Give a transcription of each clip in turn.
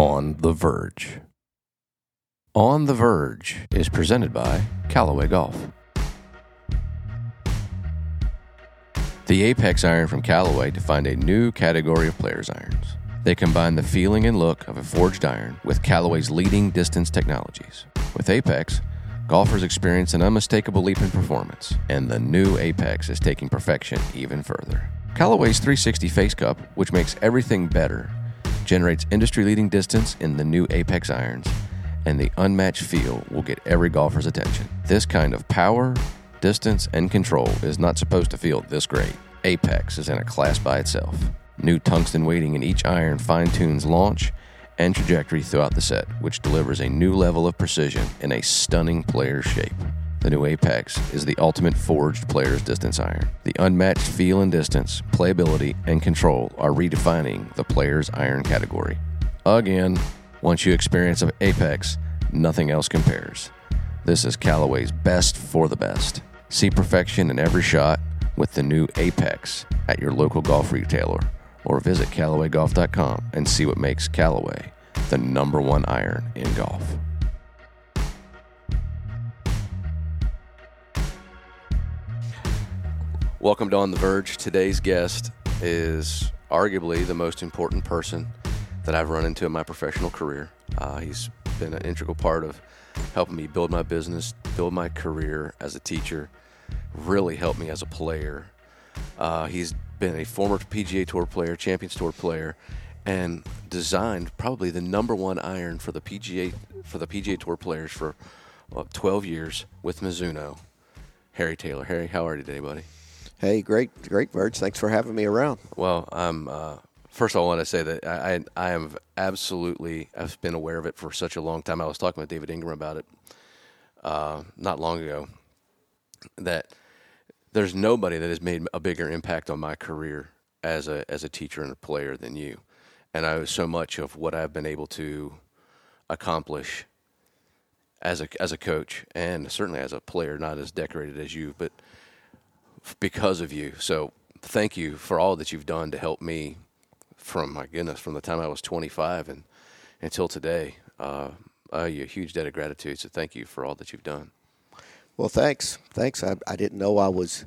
On the Verge. On the Verge is presented by Callaway Golf. The Apex iron from Callaway defined a new category of players' irons. They combine the feeling and look of a forged iron with Callaway's leading distance technologies. With Apex, golfers experience an unmistakable leap in performance, and the new Apex is taking perfection even further. Callaway's 360 Face Cup, which makes everything better, generates industry leading distance in the new Apex irons, and the unmatched feel will get every golfer's attention. This kind of power, distance, and control is not supposed to feel this great. Apex is in a class by itself. New tungsten weighting in each iron fine tunes launch and trajectory throughout the set, which delivers a new level of precision in a stunning player's shape. The new Apex is the ultimate forged player's distance iron. The unmatched feel and distance, playability, and control are redefining the player's iron category. Again, once you experience of Apex, nothing else compares. This is Callaway's best for the best. See perfection in every shot with the new Apex at your local golf retailer or visit CallawayGolf.com and see what makes Callaway the number one iron in golf. Welcome to On the Verge. Today's guest is arguably the most important person that I've run into in my professional career. Uh, he's been an integral part of helping me build my business, build my career as a teacher, really helped me as a player. Uh, he's been a former PGA Tour player, Champions Tour player, and designed probably the number one iron for the PGA for the PGA Tour players for well, 12 years with Mizuno. Harry Taylor. Harry, how are you today, buddy? Hey, great, great, Verge. Thanks for having me around. Well, I'm. Uh, first of all, I want to say that I, I, am absolutely. I've been aware of it for such a long time. I was talking with David Ingram about it uh, not long ago. That there's nobody that has made a bigger impact on my career as a as a teacher and a player than you, and I so much of what I've been able to accomplish as a as a coach and certainly as a player, not as decorated as you, but because of you. So thank you for all that you've done to help me from my goodness from the time I was 25 and until today. Uh, I owe you a huge debt of gratitude. So thank you for all that you've done. Well, thanks. Thanks. I, I didn't know I was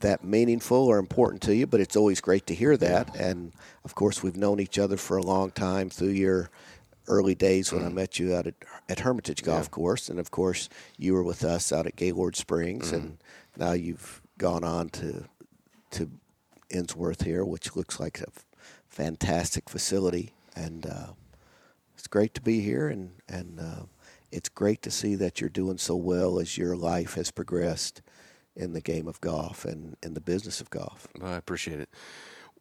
that meaningful or important to you, but it's always great to hear that. And of course, we've known each other for a long time through your early days when I met you out at, at Hermitage Golf Yeah. Course, and of course, you were with us out at Gaylord Springs, Mm-hmm. and now you've gone on to to Innsworth here, which looks like a f- fantastic facility, and uh, it's great to be here, and and uh, it's great to see that you're doing so well as your life has progressed in the game of golf and in the business of golf. I appreciate it.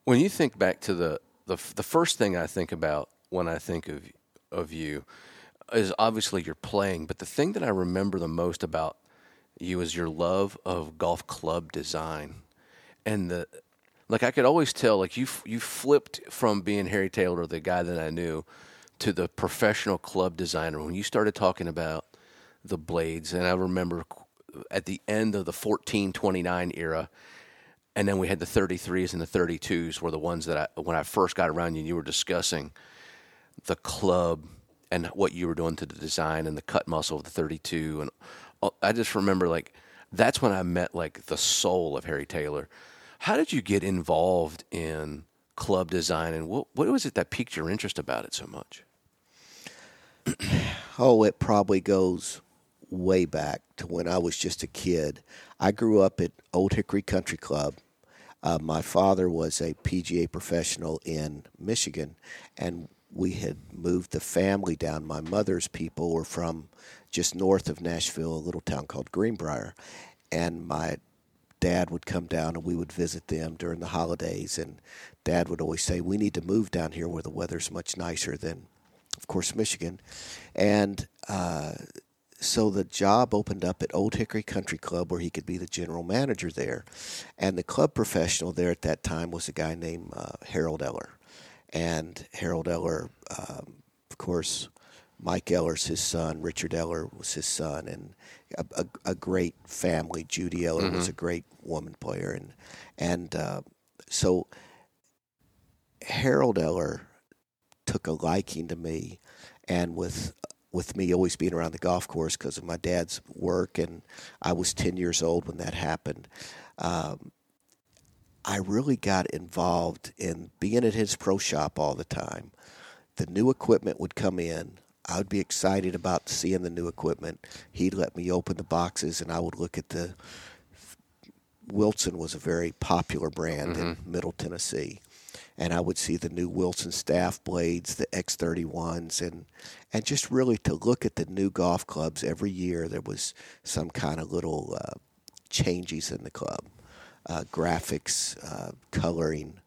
When you think back to the the the first thing I think about when I think of of you is obviously your playing, but the thing that I remember the most about you is your love of golf club design, and the like. I could always tell like you you flipped from being Harry Taylor, the guy that I knew, to the professional club designer when you started talking about the blades. And I remember at the end of the fourteen twenty nine era and then we had the 33s and the 32s were the ones that I when I first got around you and you were discussing the club and what you were doing to the design and the cut muscle of the 32 and I just remember like that's when I met like the soul of Harry Taylor. How did you get involved in club design and what what was it that piqued your interest about it so much? Oh, it probably goes way back to when I was just a kid. I grew up at Old Hickory Country Club. Uh, my father was a PGA professional in Michigan, and we had moved the family down. My mother's people were from just north of Nashville, a little town called Greenbrier. And my Dad would come down and we would visit them during the holidays. And Dad would always say, "We need to move down here where the weather's much nicer than, of course, Michigan." And uh, so the job opened up at Old Hickory Country Club where he could be the general manager there. And the club professional there at that time was a guy named uh, Harold Eller. And Harold Eller, um, of course, Mike Eller's his son, Richard Eller was his son, and a, a, a great family. Judy Eller mm-hmm. was a great woman player, and and uh, so Harold Eller took a liking to me, and with with me always being around the golf course because of my dad's work, and I was 10 years old when that happened. Um, I really got involved in being at his pro shop all the time. The new equipment would come in. I would be excited about seeing the new equipment. He'd let me open the boxes, and I would look at the. Wilson was a very popular brand mm-hmm. in Middle Tennessee and I would see the new Wilson staff blades, the X31s, and and just really to look at the new golf clubs every year. There was some kind of little uh, changes in the club, uh, graphics, uh, coloring,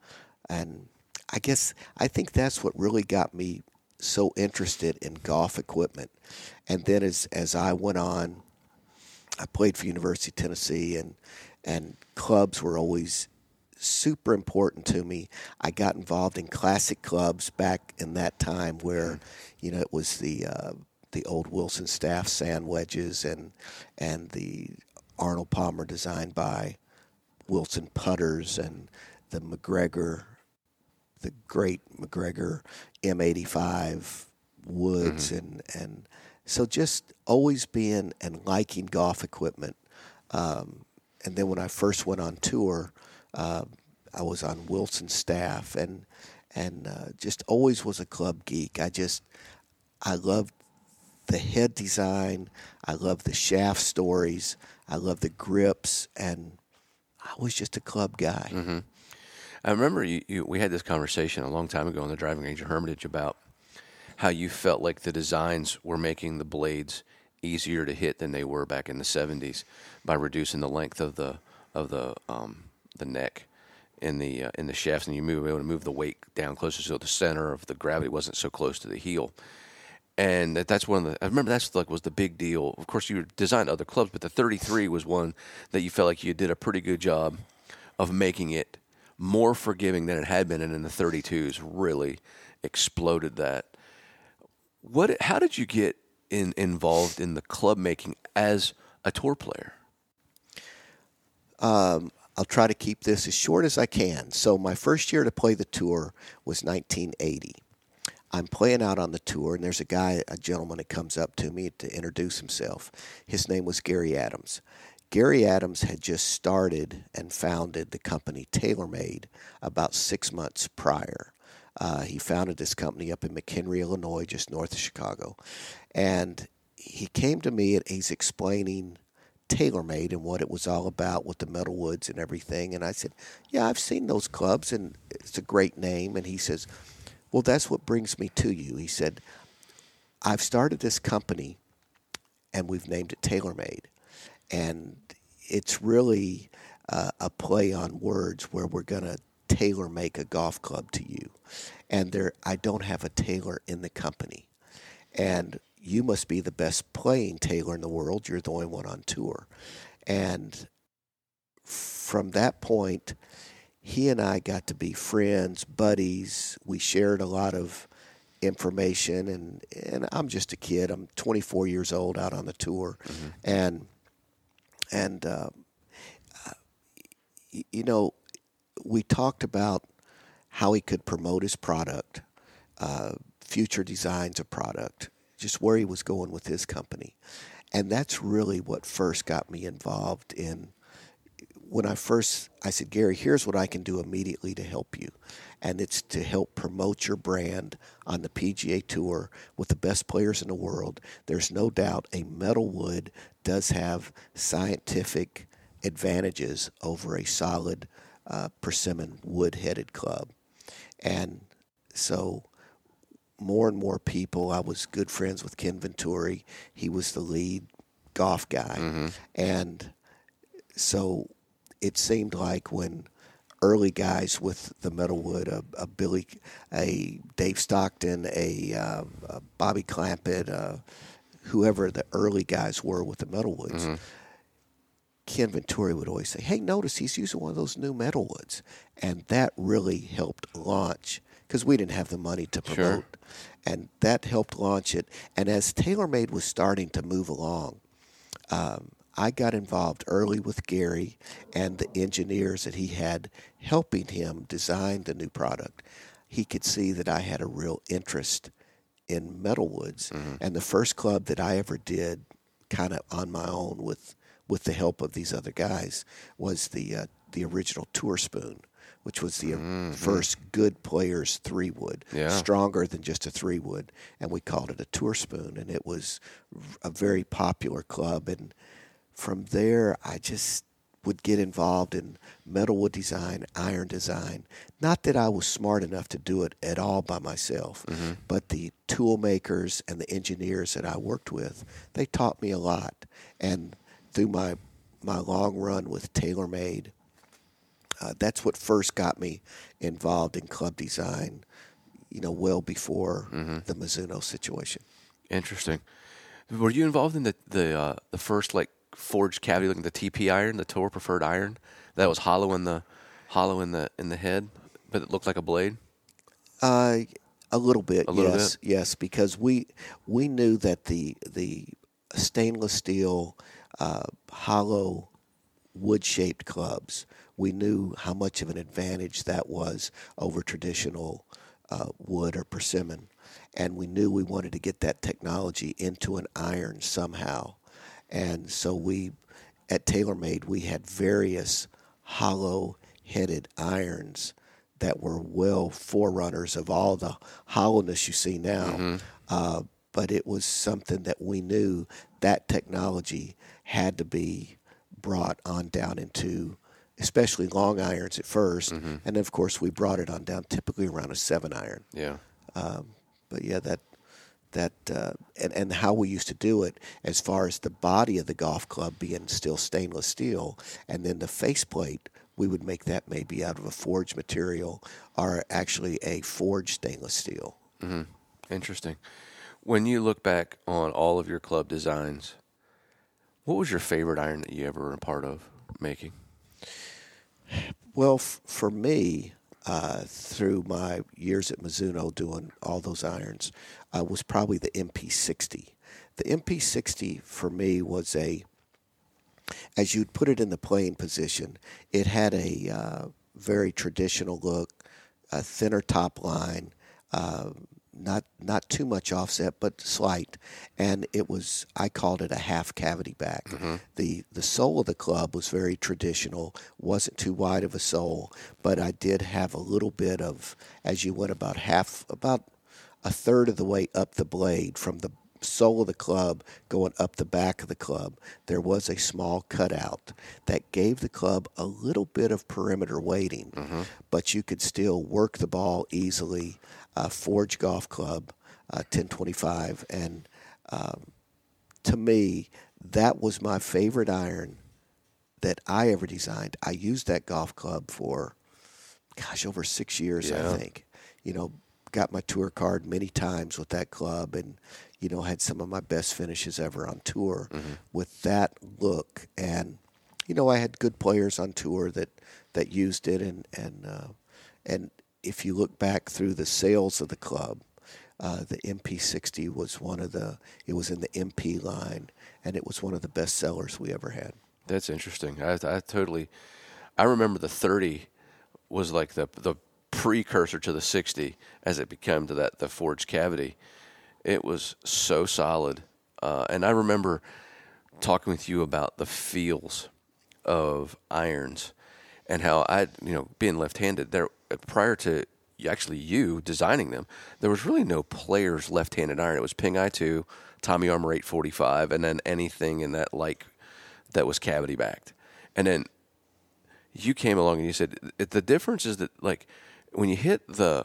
and I guess I think that's what really got me so interested in golf equipment. And then as as I went on, I played for University of Tennessee, and and clubs were always super important to me. I got involved in classic clubs back in that time where, you know, it was the uh, the old Wilson staff sand wedges and and the Arnold Palmer designed by Wilson putters and the MacGregor, the great MacGregor M85 woods mm-hmm. and and so just always being and liking golf equipment. Um, and then when I first went on tour, uh, I was on Wilson's staff and and uh, just always was a club geek. I just I loved the head design. I loved the shaft stories. I loved the grips, and I was just a club guy. Mm-hmm. I remember you, you, we had this conversation a long time ago on the driving range Hermitage about how you felt like the designs were making the blades easier to hit than they were back in the 70s by reducing the length of the of the um, the neck in the uh, in the shafts, and you move able to move the weight down closer so the center of the gravity wasn't so close to the heel. And that, that's one of the. I remember that's like was the big deal. Of course, you designed other clubs, but the 33 was one that you felt like you did a pretty good job of making it more forgiving than it had been, and in the 32s really exploded that. What? How did you get in, involved in the club making as a tour player? Um, I'll try to keep this as short as I can. So, my first year to play the tour was 1980. I'm playing out on the tour, and there's a guy, a gentleman that comes up to me to introduce himself. His name was Gary Adams. Gary Adams had just started and founded the company TaylorMade about six months prior. Uh, he founded this company up in McHenry, Illinois, just north of Chicago. And he came to me and he's explaining TaylorMade and what it was all about with the metal woods and everything. And I said, Yeah, I've seen those clubs and it's a great name. And he says, Well, that's what brings me to you. He said, I've started this company and we've named it TaylorMade. And it's really uh, a play on words where we're going to tailor make a golf club to you. And there, I don't have a tailor in the company. And you must be the best playing tailor in the world. You're the only one on tour. And from that point, he and I got to be friends, buddies. We shared a lot of information, and, and I'm just a kid. I'm 24 years old out on the tour, mm-hmm. and and uh, you know, we talked about how he could promote his product, uh, future designs of product, just where he was going with his company. And that's really what first got me involved in when I first I said, Gary, here's what I can do immediately to help you. And it's to help promote your brand on the PGA Tour with the best players in the world. There's no doubt a metal wood does have scientific advantages over a solid uh, persimmon wood headed club. And so more and more people. I was good friends with Ken Venturi. He was the lead golf guy, mm-hmm. and so it seemed like when early guys with the metalwood, a, a Billy, a Dave Stockton, a, uh, a Bobby Clampett, uh, whoever the early guys were with the metalwoods. Mm-hmm. Ken Venturi would always say, "Hey, notice he's using one of those new metalwoods," and that really helped launch because we didn't have the money to Sure. promote, and that helped launch it. And as TaylorMade was starting to move along, um, I got involved early with Gary and the engineers that he had helping him design the new product. He could see that I had a real interest in metalwoods, and the first club that I ever did, kind of on my own with with the help of these other guys, was the uh, the original Tour Spoon, which was the uh, first good players three wood, Yeah. stronger than just a three wood, and we called it a Tour Spoon, and it was a very popular club, and from there I just would get involved in metalwood design, iron design. Not that I was smart enough to do it at all by myself, but the tool makers and the engineers that I worked with, they taught me a lot. And through my my long run with TaylorMade, uh, that's what first got me involved in club design. You know, well before the Mizuno situation. Interesting. Were you involved in the the uh, the first like forged cavity, like the TP iron, the Tour preferred iron, that was hollow in the hollow in the in the head, but it looked like a blade? Uh, a little bit, A little yes, yes, because we we knew that the the stainless steel uh, hollow wood shaped clubs. We knew how much of an advantage that was over traditional uh, wood or persimmon, and we knew we wanted to get that technology into an iron somehow. And so we, at TaylorMade, we had various hollow headed irons that were well forerunners of all the hollowness you see now. Mm-hmm. Uh, but it was something that we knew that technology had to be brought on down into especially long irons at 1st mm-hmm. and then of course we brought it on down typically around a seven iron Yeah. Um, but yeah, that that uh, and and how we used to do it as far as the body of the golf club being still stainless steel, and then the faceplate we would make that maybe out of a forged material or actually a forged stainless steel. Interesting. When you look back on all of your club designs, what was your favorite iron that you ever were a part of making? Well, f- for me, uh, through my years at Mizuno doing all those irons, uh, was probably the MP60. The MP60 for me was a, as you'd put it in the playing position, it had a uh, very traditional look, a thinner top line, uh, not not too much offset, but slight, and it was I called it a half cavity back. the The sole of the club was very traditional, wasn't too wide of a sole, but I did have a little bit of as you went about half about a third of the way up the blade from the sole of the club going up the back of the club, there was a small cutout that gave the club a little bit of perimeter weighting, but you could still work the ball easily. Uh, Forge Golf Club, uh, 1025, and um, to me, that was my favorite iron that I ever designed. I used that golf club for, gosh, over six years, Yeah. I think. You know, got my tour card many times with that club and, you know, had some of my best finishes ever on tour with that look. And, you know, I had good players on tour that, that used it. And, and, uh, and if you look back through the sales of the club, uh, the MP60 was one of the, it was in the MP line, and it was one of the best sellers we ever had. That's interesting. I, I totally. I remember the thirty was like the the precursor to the sixty as it became to that the forged cavity. It was so solid, uh, and I remember talking with you about the feels of irons and how I, you know, being left-handed there prior to actually you designing them, there was really no player's left-handed iron. It was Ping I two, Tommy Armour eight forty five, and then anything in that like that was cavity backed. And then you came along and you said the difference is that like when you hit the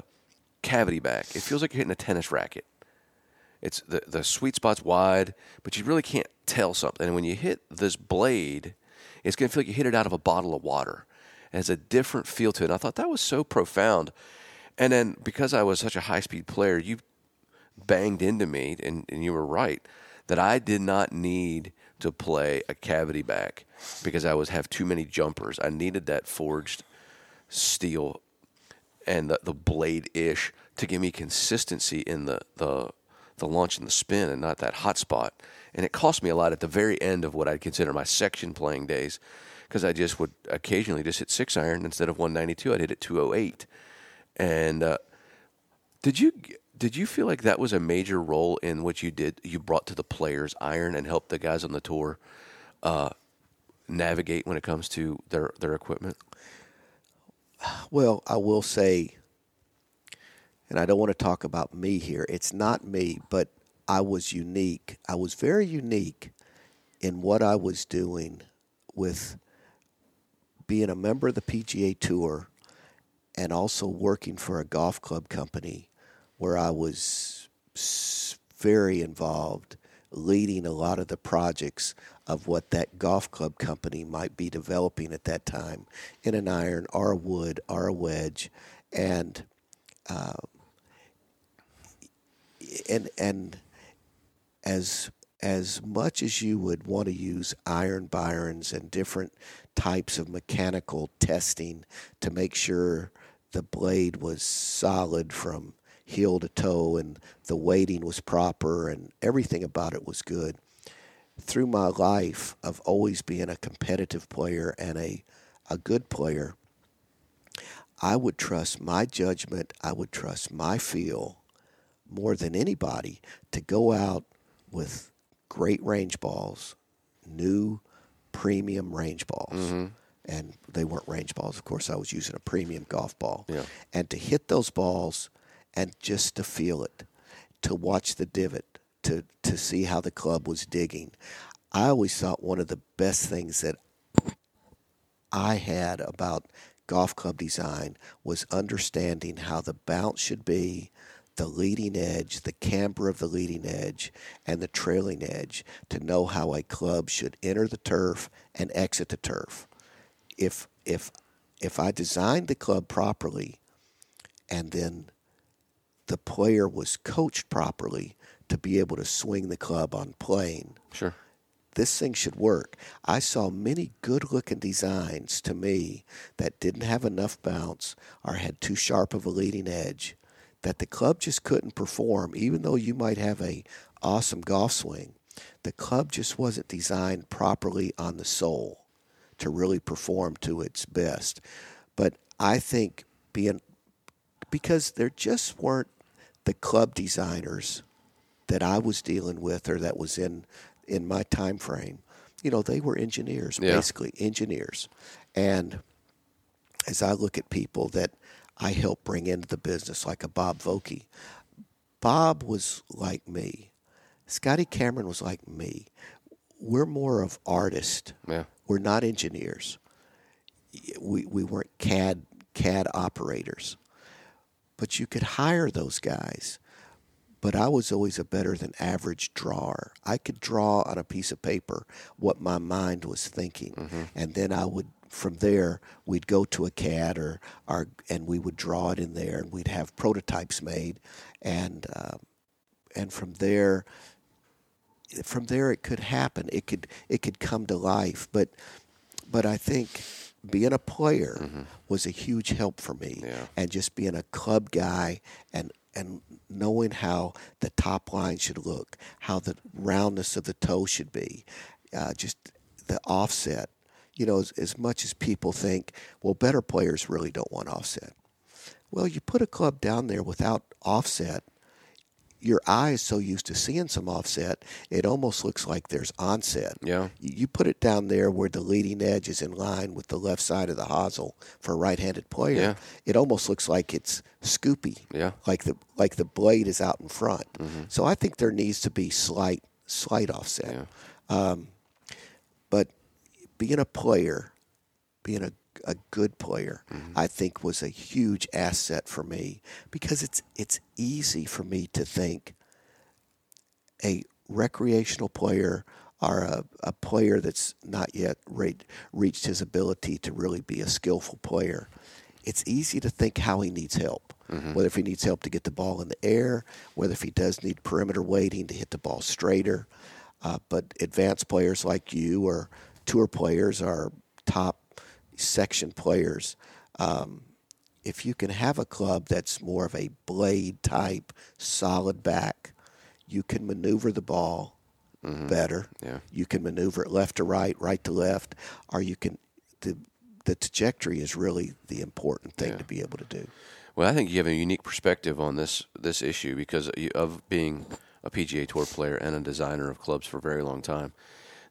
cavity back, it feels like you're hitting a tennis racket. It's the the sweet spot's wide, but you really can't tell something. And when you hit this blade, It's going to feel like you hit it out of a bottle of water. It has a different feel to it. And I thought that was so profound. And then because I was such a high speed player, you banged into me, and, and you were right, that I did not need to play a cavity back because I was have too many jumpers. I needed that forged steel and the, the blade ish to give me consistency in the, the the launch and the spin and not that hot spot. And it cost me a lot at the very end of what I'd consider my section playing days because I just would occasionally just hit six iron instead of 192. I'd hit it 208. And uh, did you did you feel like that was a major role in what you did? You brought to the players iron and helped the guys on the tour uh, navigate when it comes to their their equipment. Well, I will say, and I don't want to talk about me here. It's not me, but I was unique. I was very unique in what I was doing with being a member of the PGA Tour and also working for a golf club company where I was very involved leading a lot of the projects of what that golf club company might be developing at that time in an iron or a wood or a wedge and uh, and and as as much as you would want to use iron byrons and different types of mechanical testing to make sure the blade was solid from heel to toe and the weighting was proper and everything about it was good. Through my life of always being a competitive player and a, a good player, I would trust my judgment, I would trust my feel more than anybody to go out with great range balls, new premium range balls. Mm-hmm. And they weren't range balls, of course. I was using a premium golf ball. Yeah. And to hit those balls and just to feel it, to watch the divot, to, to see how the club was digging. I always thought one of the best things that I had about golf club design was understanding how the bounce should be, the leading edge, the camber of the leading edge, and the trailing edge to know how a club should enter the turf and exit the turf. If if if I designed the club properly and then the player was coached properly to be able to swing the club on plane. Sure. This thing should work. I saw many good looking designs to me that didn't have enough bounce or had too sharp of a leading edge that the club just couldn't perform even though you might have a awesome golf swing. The club just wasn't designed properly on the sole to really perform to its best. But I think being because there just weren't the club designers that I was dealing with or that was in in my time frame, you know, they were engineers, Yeah. basically engineers. And as I look at people that I help bring into the business, like a Bob Vokey, Bob was like me. Scotty Cameron was like me. We're more of artists. Yeah. We're not engineers. We we weren't CAD CAD operators. But you could hire those guys. But I was always a better than average drawer. I could draw on a piece of paper what my mind was thinking, and then I would from there we'd go to a CAD or, or and we would draw it in there, and we'd have prototypes made, and uh, and from there from there it could happen. It could it could come to life. But but I think being a player was a huge help for me, Yeah. and just being a club guy and and knowing how the top line should look, how the roundness of the toe should be, uh, just the offset. You know, as, as much as people think, well, better players really don't want offset. Well, you put a club down there without offset, your eye is so used to seeing some offset, it almost looks like there's onset. Yeah. You put it down there where the leading edge is in line with the left side of the hosel for a right-handed player. Yeah. It almost looks like it's scoopy. Yeah. Like the like the blade is out in front. Mm-hmm. So I think there needs to be slight slight offset. Yeah. Um, but being a player, being a a good player, I think was a huge asset for me because it's it's easy for me to think a recreational player or a, a player that's not yet re- reached his ability to really be a skillful player, it's easy to think how he needs help. Mm-hmm. Whether if he needs help to get the ball in the air, whether if he does need perimeter weighting to hit the ball straighter. Uh, but advanced players like you or tour players are top section players. Um, if you can have a club that's more of a blade type, solid back, you can maneuver the ball mm-hmm. better. Yeah. You can maneuver it left to right, right to left, or you can the the trajectory is really the important thing yeah. to be able to do. Well, I think you have a unique perspective on this this issue because of being a PGA Tour player and a designer of clubs for a very long time.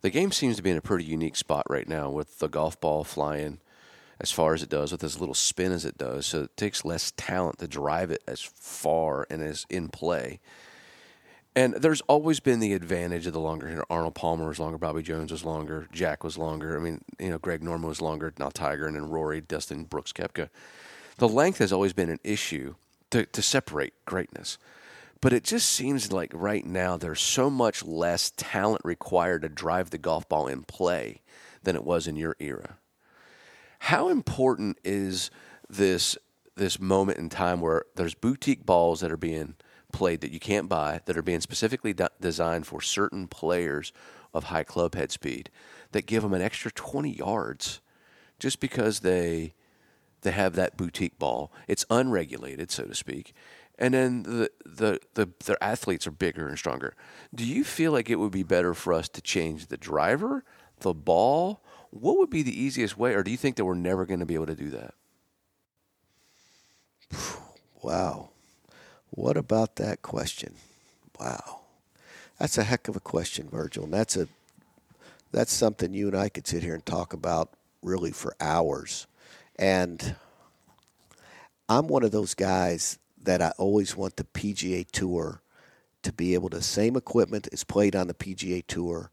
The game seems to be in a pretty unique spot right now with the golf ball flying as far as it does, with as little spin as it does. So it takes less talent to drive it as far and as in play. And there's always been the advantage of the longer hitter. Arnold Palmer was longer, Bobby Jones was longer, Jack was longer. I mean, you know, Greg Norman was longer, now Tiger, and then Rory, Dustin, Brooks, Koepka. The length has always been an issue to, to separate greatness. But it just seems like right now there's so much less talent required to drive the golf ball in play than it was in your era. How important is this this moment in time where there's boutique balls that are being played that you can't buy that are being specifically de- designed for certain players of high club head speed that give them an extra 20 yards just because they they have that boutique ball. It's unregulated, so to speak. And then the, the, the, the athletes are bigger and stronger. Do you feel like it would be better for us to change the driver, the ball, what would be the easiest way, or do you think that we're never going to be able to do that? Wow. What about that question? Wow. That's a heck of a question, Virgil. And that's a that's something you and I could sit here and talk about really for hours. And I'm one of those guys that I always want the PGA Tour to be able to same equipment is played on the PGA Tour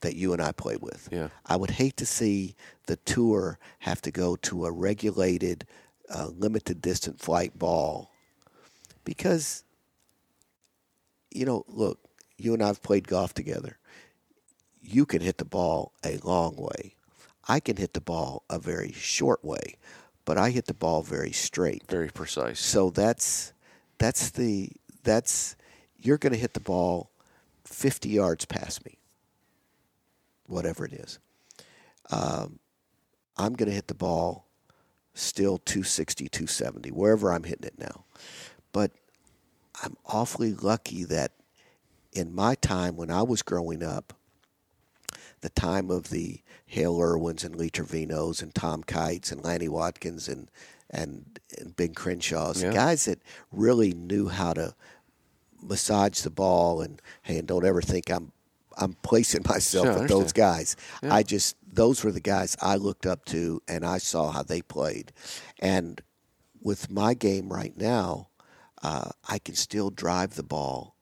that you and I play with. Yeah. I would hate to see the tour have to go to a regulated, uh, limited distance flight ball because, you know, look, you and I have played golf together. You can hit the ball a long way. I can hit the ball a very short way, but I hit the ball very straight, very precise. So that's that's the that's you're going to hit the ball 50 yards past me whatever it is. Um, I'm going to hit the ball still 260, 270, wherever I'm hitting it now. But I'm awfully lucky that in my time when I was growing up, the time of the Hale Irwins and Lee Trevino's and Tom Kites and Lanny Wadkins and and, and Ben Crenshaw's, yeah. guys that really knew how to massage the ball and hey, and don't ever think I'm I'm placing myself sure, with those guys. Yeah. I just those were the guys I looked up to, and I saw how they played. And with my game right now, uh, I can still drive the ball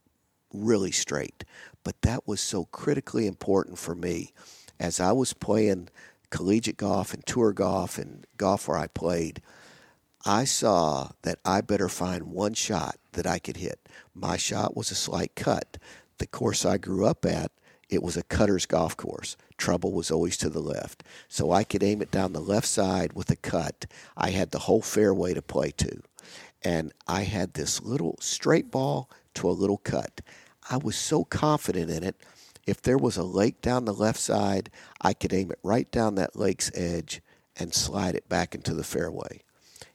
really straight. But that was so critically important for me as I was playing collegiate golf and tour golf and golf where I played. I saw that I better find one shot that I could hit. My shot was a slight cut. The course I grew up at it was a cutter's golf course. Trouble was always to the left. So I could aim it down the left side with a cut. I had the whole fairway to play to. And I had this little straight ball to a little cut. I was so confident in it. If there was a lake down the left side, I could aim it right down that lake's edge and slide it back into the fairway.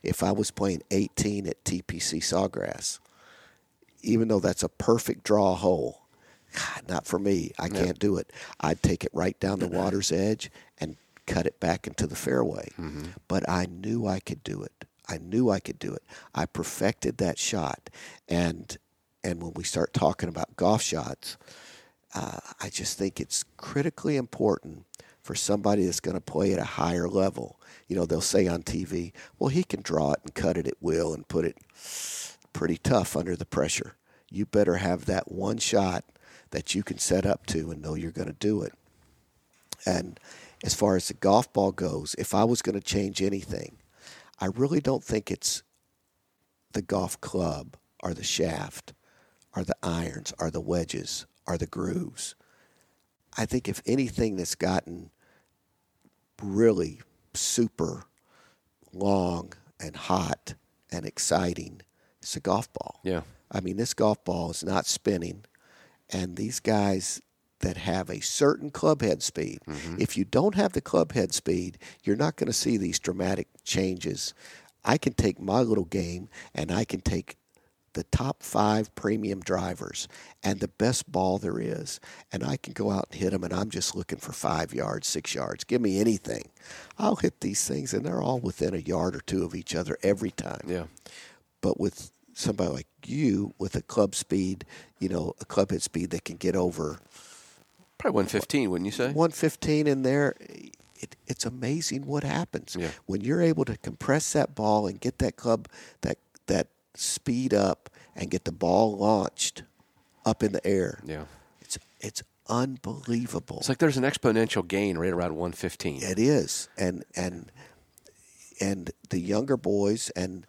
If I was playing 18 at TPC Sawgrass, even though that's a perfect draw hole, God, not for me. I can't do it. I'd take it right down the water's edge and cut it back into the fairway. Mm-hmm. But I knew I could do it. I knew I could do it. I perfected that shot, and and when we start talking about golf shots, uh, I just think it's critically important for somebody that's going to play at a higher level. You know, they'll say on TV, "Well, he can draw it and cut it at will and put it pretty tough under the pressure." You better have that one shot that you can set up to and know you're going to do it. And as far as the golf ball goes, if I was going to change anything, I really don't think it's the golf club or the shaft or the irons are the wedges are the grooves. I think if anything that's gotten really super long and hot and exciting, it's a golf ball. Yeah. I mean, this golf ball is not spinning, and these guys that have a certain club head speed. Mm-hmm. If you don't have the club head speed, you're not going to see these dramatic changes. I can take my little game and I can take the top five premium drivers and the best ball there is, and I can go out and hit them, and I'm just looking for five yards, six yards. Give me anything. I'll hit these things, and they're all within a yard or two of each other every time Yeah. but with somebody like you with a club speed, you know, a club hit speed that can get over Probably 115, wouldn't you say? 115 in there, it, it's amazing what happens Yeah. when you're able to compress that ball and get that club that that speed up and get the ball launched up in the air. Yeah. It's it's unbelievable. It's like there's an exponential gain right around 115. It is, and and and the younger boys and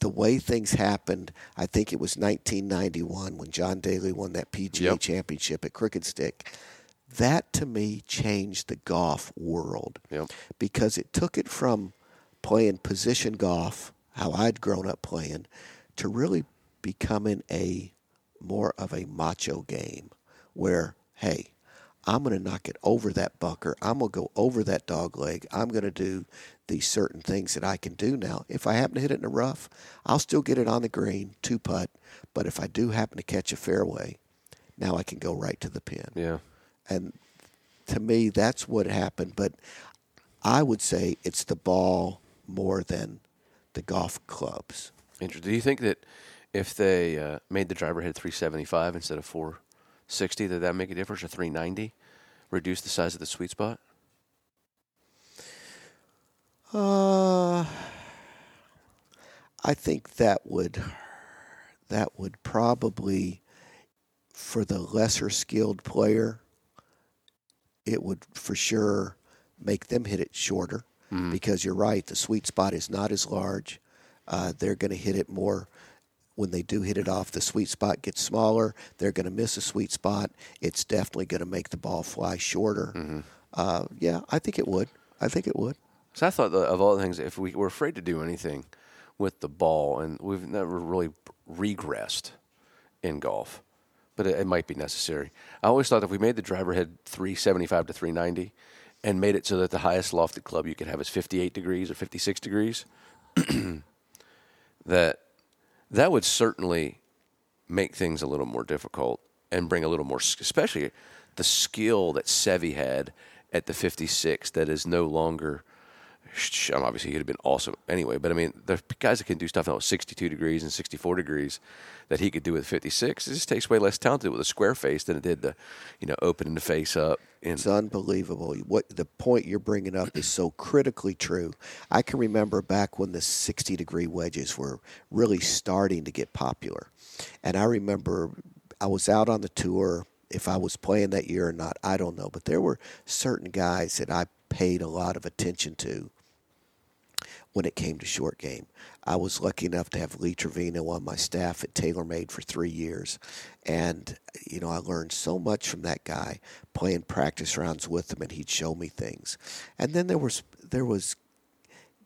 the way things happened. I think it was 1991 when John Daly won that PGA Yep. championship at Crooked Stick. That to me changed the golf world Yep. because it took it from playing position golf, how I'd grown up playing, to really becoming a more of a macho game where, hey, I'm going to knock it over that bunker. I'm going to go over that dog leg. I'm going to do these certain things that I can do now. If I happen to hit it in the rough, I'll still get it on the green, two putt. But if I do happen to catch a fairway, now I can go right to the pin Yeah. and to me that's what happened but i would say it's the ball more than the golf clubs Interesting. Do you think that if they uh, made the driver hit 375 instead of 460, that that make a difference? Or 390, reduce the size of the sweet spot? uh i think that would that would probably for the lesser skilled player it would for sure make them hit it shorter because you're right the sweet spot is not as large. Uh, they're going to hit it more. When they do hit it off the sweet spot gets smaller. They're going to miss a sweet spot. It's definitely going to make the ball fly shorter. Uh, yeah i think it would. I think it would. So I thought that of all the things, if we were afraid to do anything with the ball, and we've never really regressed in golf, but it, it might be necessary. I always thought if we made the driver head 375 to 390 and made it so that the highest lofted club you could have is 58 degrees or 56 degrees, that that would certainly make things a little more difficult and bring a little more, especially the skill that Seve had at the 56 that is no longer. Um, Obviously, he'd have been awesome anyway. But I mean, the guys that can do stuff now with 62 degrees and 64 degrees that he could do with 56, it just takes way less talent to do with a square face than it did the, you know, opening the face up. And It's unbelievable. What the point you're bringing up is so critically true. I can remember back when the 60 degree wedges were really starting to get popular. And I remember I was out on the tour. If I was playing that year or not, I don't know. But there were certain guys that I paid a lot of attention to when it came to short game. I was lucky enough to have Lee Trevino on my staff at TaylorMade for three years. And, you know, I learned so much from that guy playing practice rounds with him and he'd show me things. And then there was there was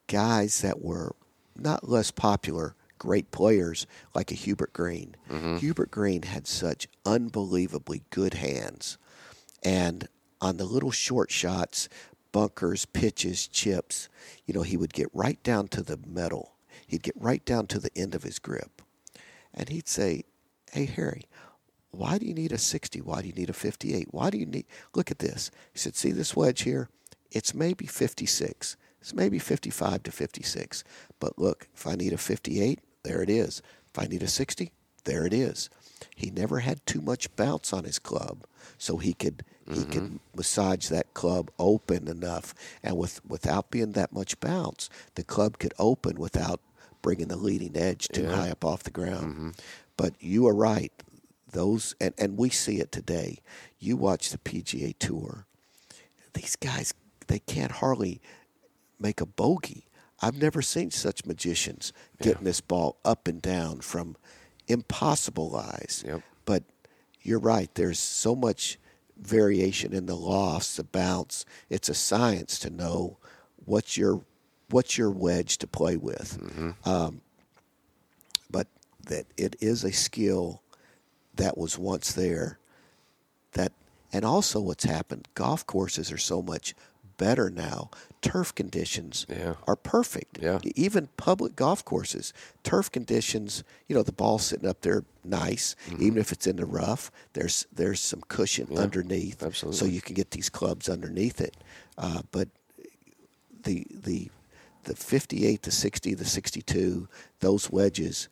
guys that were not less popular, great players like a Hubert Green. Mm-hmm. Hubert Green had such unbelievably good hands. And on the little short shots, bunkers, pitches, chips, you know, he would get right down to the metal. He'd get right down to the end of his grip. And he'd say, Hey, Harry, why do you need a 60? Why do you need a 58? Why do you need, look at this. He said, See this wedge here? It's maybe 56. It's maybe 55 to 56. But look, if I need a 58, there it is. If I need a 60, there it is. He never had too much bounce on his club, so he could he could mm-hmm. massage that club open enough, and with without being that much bounce, the club could open without bringing the leading edge too Yeah. high up off the ground. Mm-hmm. But you are right; those and and we see it today. You watch the PGA Tour; these guys they can't hardly make a bogey. I've never seen such magicians getting this ball up and down from impossible lies. Yep. But you're right. There's so much variation in the lofts, the bounce. It's a science to know what's your what's your wedge to play with. Um, but that it is a skill that was once there. That and also what's happened. Golf courses are so much better now. Turf conditions Yeah. are perfect. Yeah. Even public golf courses, turf conditions. You know, the ball's sitting up there nice, even if it's in the rough. There's there's some cushion underneath, Absolutely. so you can get these clubs underneath it. Uh, but the the the 58, the 60, the 62, those wedges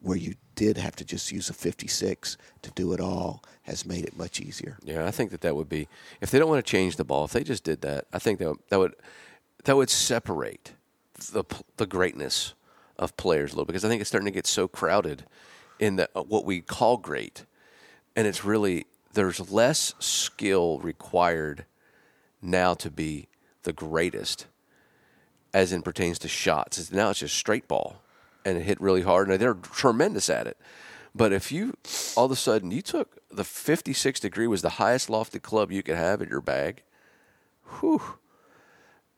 where you did have to just use a 56 to do it all has made it much easier. Yeah, I think that that would be if they don't want to change the ball. If they just did that, I think that that would that would separate the the greatness of players a little because I think it's starting to get so crowded in the uh, what we call great, and it's really there's less skill required now to be the greatest, as in pertains to shots. Now it's just straight ball, and it hit really hard, and they're tremendous at it. But if you all of a sudden you took the 56 degree was the highest lofted club you could have in your bag, whew,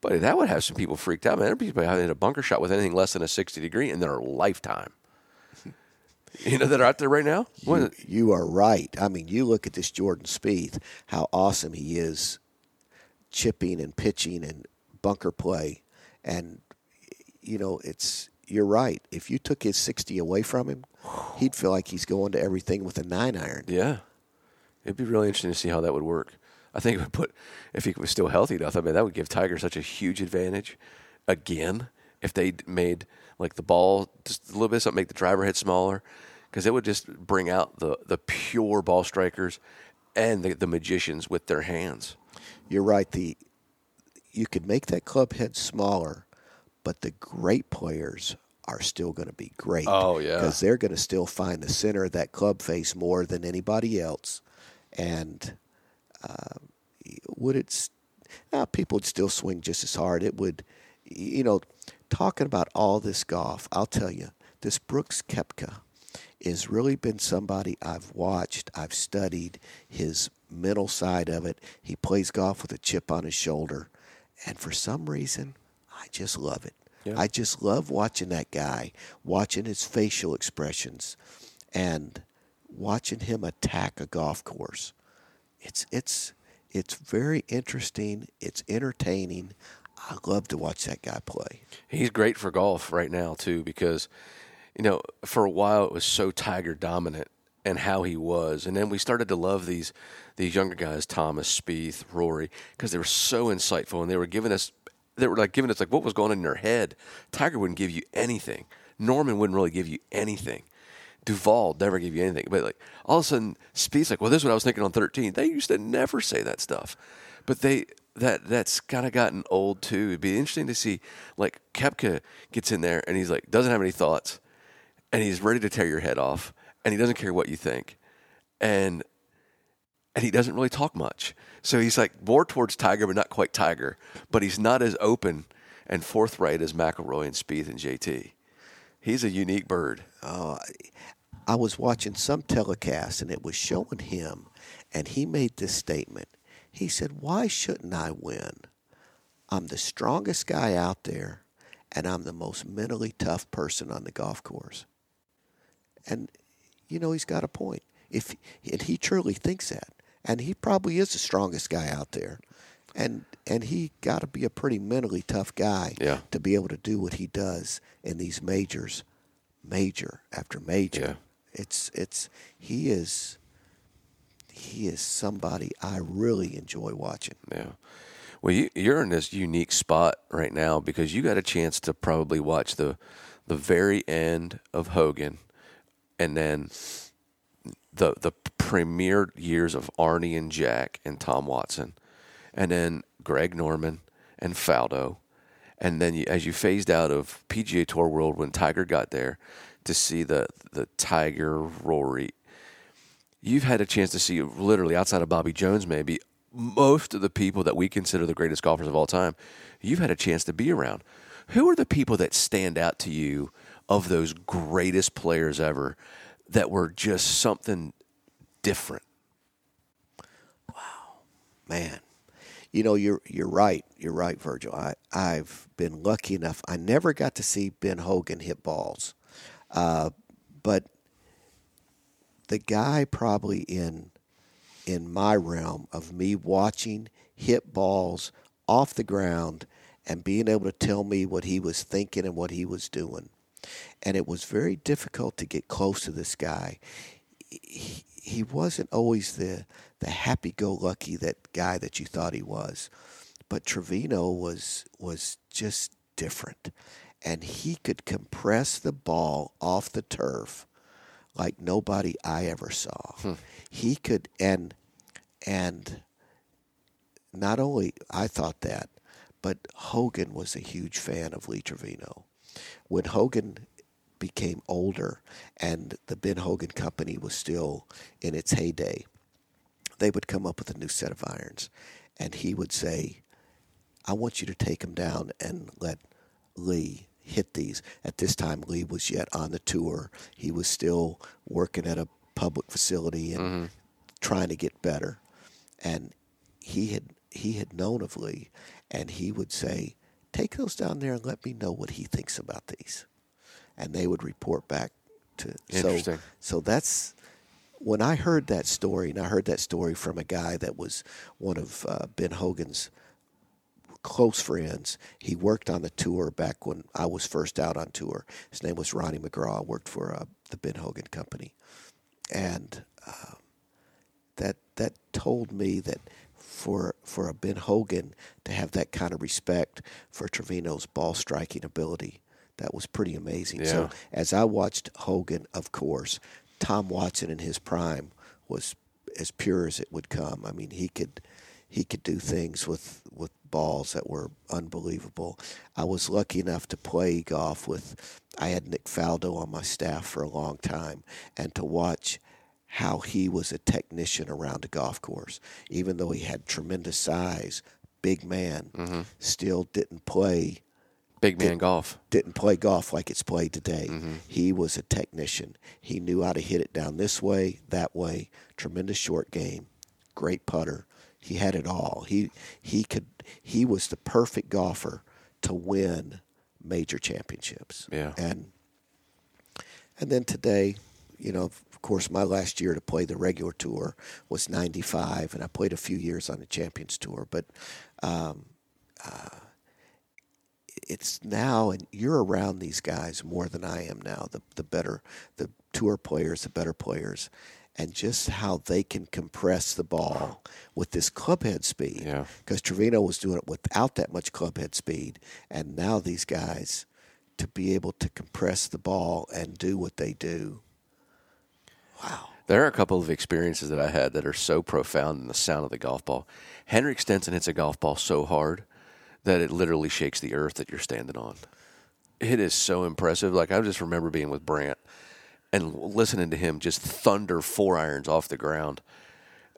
buddy, that would have some people freaked out. Man, there'd be people having a bunker shot with anything less than a 60 degree in their lifetime. You know that are out there right now. You, you are right. I mean, you look at this Jordan Spieth, how awesome he is chipping and pitching and bunker play. And, you know, it's, you're right. If you took his 60 away from him, he'd feel like he's going to everything with a nine iron. Yeah, it'd be really interesting to see how that would work. I think it would put if he was still healthy enough. I mean, that would give Tiger such a huge advantage again if they made like the ball just a little bit something, make the driver head smaller, because it would just bring out the the pure ball strikers and the, the magicians with their hands. You're right. The you could make that club head smaller, but the great players are still going to be great. Oh, yeah. because they're going to still find the center of that club face more than anybody else. And uh, would it? Uh, people would still swing just as hard. It would, you know, talking about all this golf. I'll tell you, this Brooks Koepka has really been somebody I've watched, I've studied his mental side of it. He plays golf with a chip on his shoulder, and for some reason, I just love it. Yeah. I just love watching that guy, watching his facial expressions, and watching him attack a golf course. It's it's it's very interesting. It's entertaining. I love to watch that guy play. He's great for golf right now too because you know for a while it was so Tiger dominant and how he was, and then we started to love these these younger guys, Thomas, Spieth, Rory, because they were so insightful and they were giving us they were like giving us like what was going on in their head. Tiger wouldn't give you anything. Norman wouldn't really give you anything. Duval never gave you anything. But like all of a sudden, Spieth's like, well, this is what I was thinking on 13. They used to never say that stuff, but they that that's kind of gotten old too. It'd be interesting to see like Koepka gets in there and he's like doesn't have any thoughts, and he's ready to tear your head off, and he doesn't care what you think, and and he doesn't really talk much. So he's like more towards Tiger, but not quite Tiger. But he's not as open and forthright as McIlroy and Spieth and JT. He's a unique bird. Oh, I was watching some telecast and it was showing him, and he made this statement. He said, Why shouldn't I win? I'm the strongest guy out there, and I'm the most mentally tough person on the golf course. And, you know, he's got a point. If, and he truly thinks that. And he probably is the strongest guy out there. And, and he got to be a pretty mentally tough guy Yeah. to be able to do what he does in these majors, major after major. Yeah. It's it's he is he is somebody I really enjoy watching. Yeah. Well, you, you're in this unique spot right now because you got a chance to probably watch the the very end of Hogan, and then the the premier years of Arnie and Jack and Tom Watson, and then Greg Norman and Faldo, and then you, as you phased out of PGA Tour world when Tiger got there, to see the the Tiger Rory you've had a chance to see literally outside of Bobby Jones, maybe most of the people that we consider the greatest golfers of all time. You've had a chance to be around. Who are the people that stand out to you of those greatest players ever that were just something different? Wow, man, you know, you're you're right. You're right, Virgil. I I've been lucky enough. I never got to see Ben Hogan hit balls, uh, but the guy probably in in my realm of me watching hit balls off the ground and being able to tell me what he was thinking and what he was doing. And it was very difficult to get close to this guy. He, he wasn't always the the happy go lucky that guy that you thought he was. But Trevino was was just different. And he could compress the ball off the turf like nobody I ever saw. Hmm. He could and and not only I thought that, but Hogan was a huge fan of Lee Trevino. When Hogan became older and the Ben Hogan Company was still in its heyday, they would come up with a new set of irons. And he would say, I want you to take them down and let Lee hit these. At this time, Lee was yet on the tour. He was still working at a public facility and mm-hmm. trying to get better. And he had he had known of Lee, and he would say, "Take those down there and let me know what he thinks about these." And they would report back to. Interesting. So, so that's when I heard that story, and I heard that story from a guy that was one of uh, Ben Hogan's close friends. He worked on the tour back when I was first out on tour. His name was Ronnie McGraw. Worked for uh, the Ben Hogan Company, and uh, that that told me that for for a Ben Hogan to have that kind of respect for Trevino's ball striking ability, that was pretty amazing. Yeah. So as I watched Hogan, of course, Tom Watson in his prime was as pure as it would come. I mean, he could he could do things with with balls that were unbelievable. I was lucky enough to play golf with I had Nick Faldo on my staff for a long time and to watch how he was a technician around a golf course. Even though he had tremendous size, big man, mm-hmm. still didn't play Big man did, golf. Didn't play golf like it's played today. Mm-hmm. He was a technician. He knew how to hit it down this way, that way. Tremendous short game, great putter. He had it all. He he could he was the perfect golfer to win major championships. Yeah. And and then today, you know, course, my last year to play the regular tour was '95, and I played a few years on the Champions Tour. But um, uh, it's now, and you're around these guys more than I am now. The the better, the tour players, the better players, and just how they can compress the ball with this clubhead speed. Yeah. Because Trevino was doing it without that much clubhead speed, and now these guys to be able to compress the ball and do what they do. Wow. There are a couple of experiences that I had that are so profound in the sound of the golf ball. Henrik Stenson hits a golf ball so hard that it literally shakes the earth that you're standing on. It is so impressive. Like I just remember being with Brandt and listening to him just thunder four irons off the ground.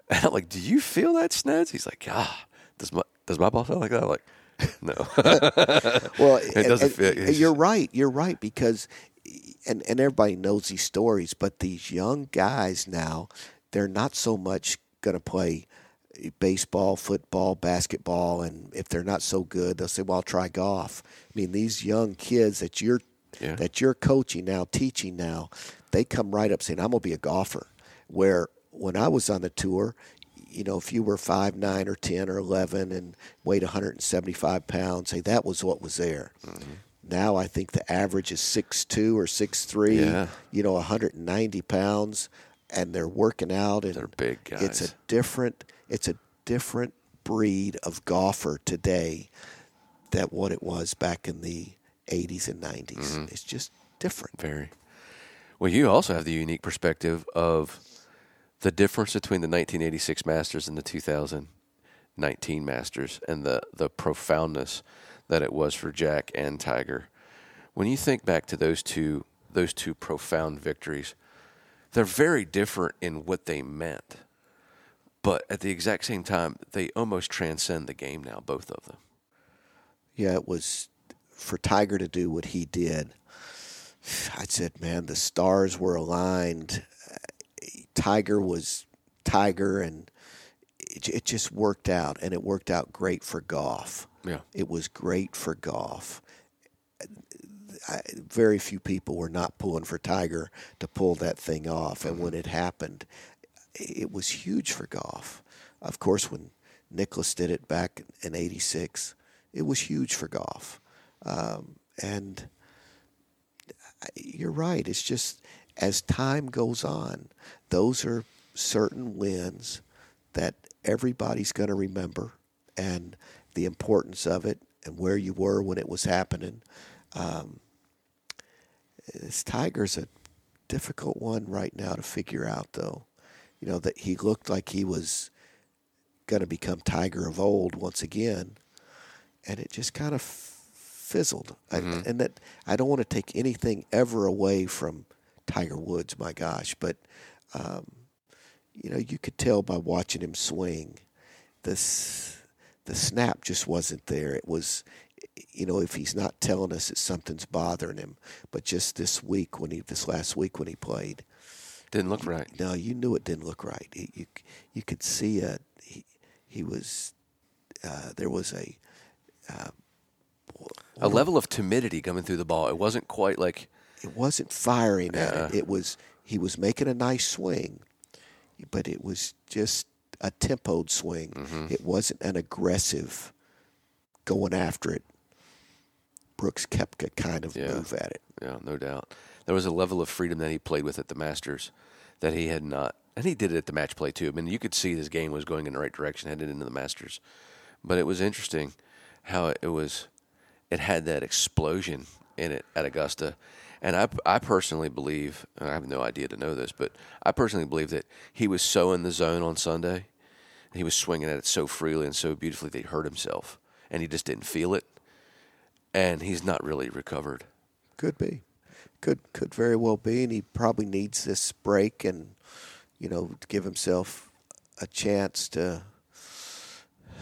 And I'm like, "Do you feel that, Sneds?" He's like, "Ah, does my does my ball sound like that?" I'm like, no. well, it doesn't feel. You're right. You're right because, and and everybody knows these stories, but these young guys now, they're not so much going to play baseball, football, basketball, and if they're not so good, they'll say, "Well, I'll try golf." I mean, these young kids that you're yeah. that you're coaching now, teaching now, they come right up saying, "I'm gonna be a golfer." Where when I was on the tour, you know, if you were five nine or ten or eleven and weighed 175 pounds, say that was what was there. Mm-hmm. Now I think the average is six two or six three. Yeah. You know, 190 pounds, and they're working out and they're big guys. It's a different it's a different breed of golfer today than what it was back in the 80s and 90s. Mm-hmm. It's just different. Very. Well, you also have the unique perspective of the difference between the 1986 Masters and the 2019 Masters and the, the profoundness that it was for Jack and Tiger. When you think back to those two those two profound victories, they're very different in what they meant. But at the exact same time, they almost transcend the game now, both of them. Yeah, it was for Tiger to do what he did. I said, man, the stars were aligned. Tiger was Tiger, and it, it just worked out, and it worked out great for golf. Yeah. It was great for golf. I, very few people were not pulling for Tiger to pull that thing off, and when it happened, it was huge for golf. Of course, when Nicklaus did it back in '86, it was huge for golf. Um, and you're right. It's just as time goes on, those are certain wins that everybody's going to remember, and the importance of it, and where you were when it was happening. Um, this Tiger's a difficult one right now to figure out, though. You know that he looked like he was going to become Tiger of old once again, and it just kind of fizzled. Mhm. I, and that I don't want to take anything ever away from Tiger Woods, my gosh, but um, you know you could tell by watching him swing, this the snap just wasn't there. It was, you know, if he's not telling us that something's bothering him, but just this week when he this last week when he played, Didn't look right. no, you knew it didn't look right. He, you you could see it. He he was uh, there was a uh, A level of timidity coming through the ball. It wasn't quite like it wasn't firing at it. It was he was making a nice swing, but it was just a tempoed swing. Mm-hmm. It wasn't an aggressive going after it. Brooks Koepka kind of Yeah. move at it. Yeah, no doubt. There was a level of freedom that he played with at the Masters that he had not, and he did it at the match play too. I mean, you could see his game was going in the right direction headed into the Masters, but it was interesting how it was. It had that explosion in it at Augusta, and I, I personally believe, I have no idea to know this, but I personally believe that he was so in the zone on Sunday, he was swinging at it so freely and so beautifully that he hurt himself, and he just didn't feel it, and he's not really recovered. Could be, could could very well be, and he probably needs this break and you know give himself a chance to.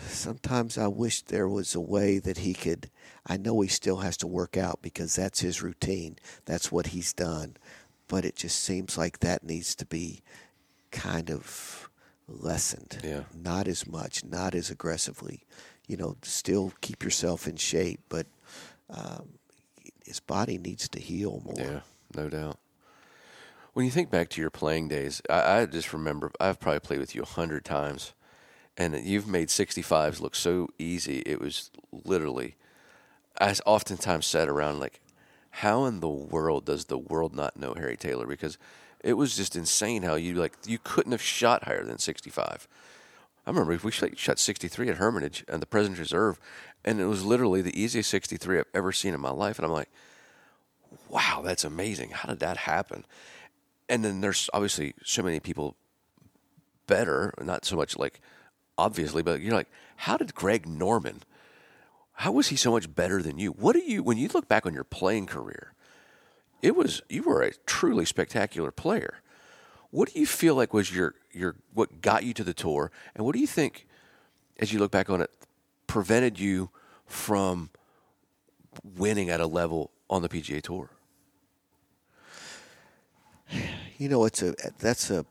Sometimes I wish there was a way that he could. I know he still has to work out because that's his routine. That's what he's done, but it just seems like that needs to be kind of lessened. Yeah. Not as much, not as aggressively. You know, still keep yourself in shape, but um, his body needs to heal more. Yeah, no doubt. When you think back to your playing days, I, I just remember I've probably played with you a hundred times, and you've made 65s look so easy. It was literally, I oftentimes sat around like, how in the world does the world not know Harry Taylor? Because it was just insane how you like you couldn't have shot higher than 65. I remember we shot shot 63 at Hermitage and the President's Reserve, and it was literally the easiest 63 I've ever seen in my life. And I'm like, wow, that's amazing. How did that happen? And then there's obviously so many people better, not so much like obviously, but you're like, how did Greg Norman, how was he so much better than you? What do you, when you look back on your playing career, it was, you were a truly spectacular player. What do you feel like was your, your, what got you to the tour? And what do you think, as you look back on it, prevented you from winning at a level on the PGA Tour? You know, it's a that's a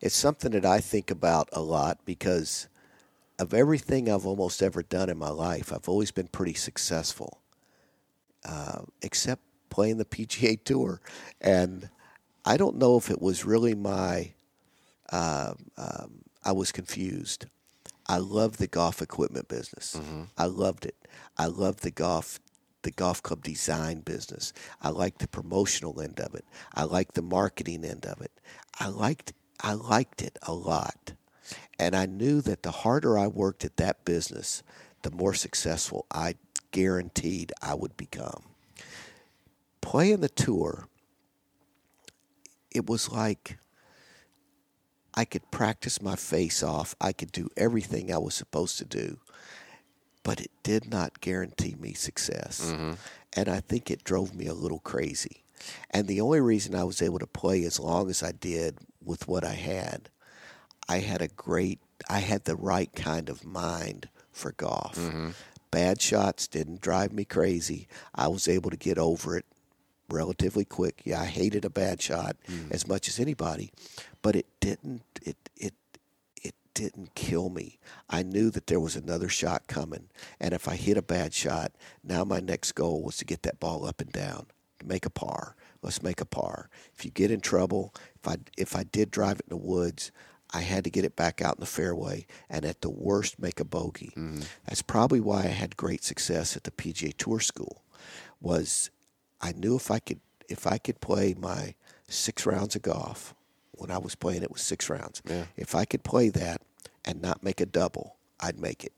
it's something that I think about a lot because of everything I've almost ever done in my life. I've always been pretty successful, uh, except playing the PGA Tour, and I don't know if it was really my. Um, um, I was confused. I loved the golf equipment business. I loved it. I loved the golf the golf club design business. I liked the promotional end of it. I liked the marketing end of it. I liked I liked it a lot. And I knew that the harder I worked at that business, the more successful I guaranteed I would become. Playing the tour, it was like I could practice my face off. I could do everything I was supposed to do, but it did not guarantee me success. Mm-hmm. And I think it drove me a little crazy. And the only reason I was able to play as long as I did with what I had, I had a great, I had the right kind of mind for golf. Mm-hmm. Bad shots didn't drive me crazy. I was able to get over it relatively quick. Yeah, I hated a bad shot mm. as much as anybody, but it didn't. It it it didn't kill me. I knew that there was another shot coming, and if I hit a bad shot, now my next goal was to get that ball up and down, make a par. Let's make a par. If you get in trouble, if I if I did drive it in the woods, I had to get it back out in the fairway, and at the worst, make a bogey. Mm-hmm. That's probably why I had great success at the PGA Tour School. Was I knew if I could if I could play my six rounds of golf when I was playing it was six rounds. Yeah. If I could play that and not make a double, I'd make it.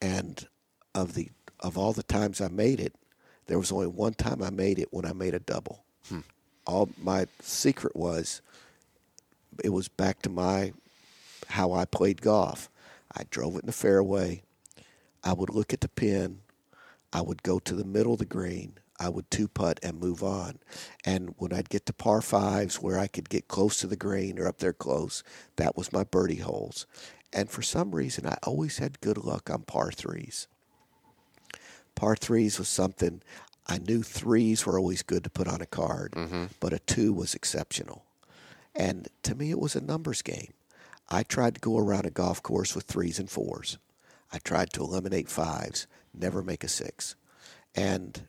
And of the of all the times I made it, there was only one time I made it when I made a double. Hmm. All my secret was it was back to my how I played golf. I drove it in the fairway. I would look at the pin. I would go to the middle of the green. I would two putt and move on. And when I'd get to par fives where I could get close to the green or up there close, that was my birdie holes. And for some reason, I always had good luck on par threes. Par threes was something I knew threes were always good to put on a card, mm-hmm. but a two was exceptional. And to me, it was a numbers game. I tried to go around a golf course with threes and fours. I tried to eliminate fives, never make a six. And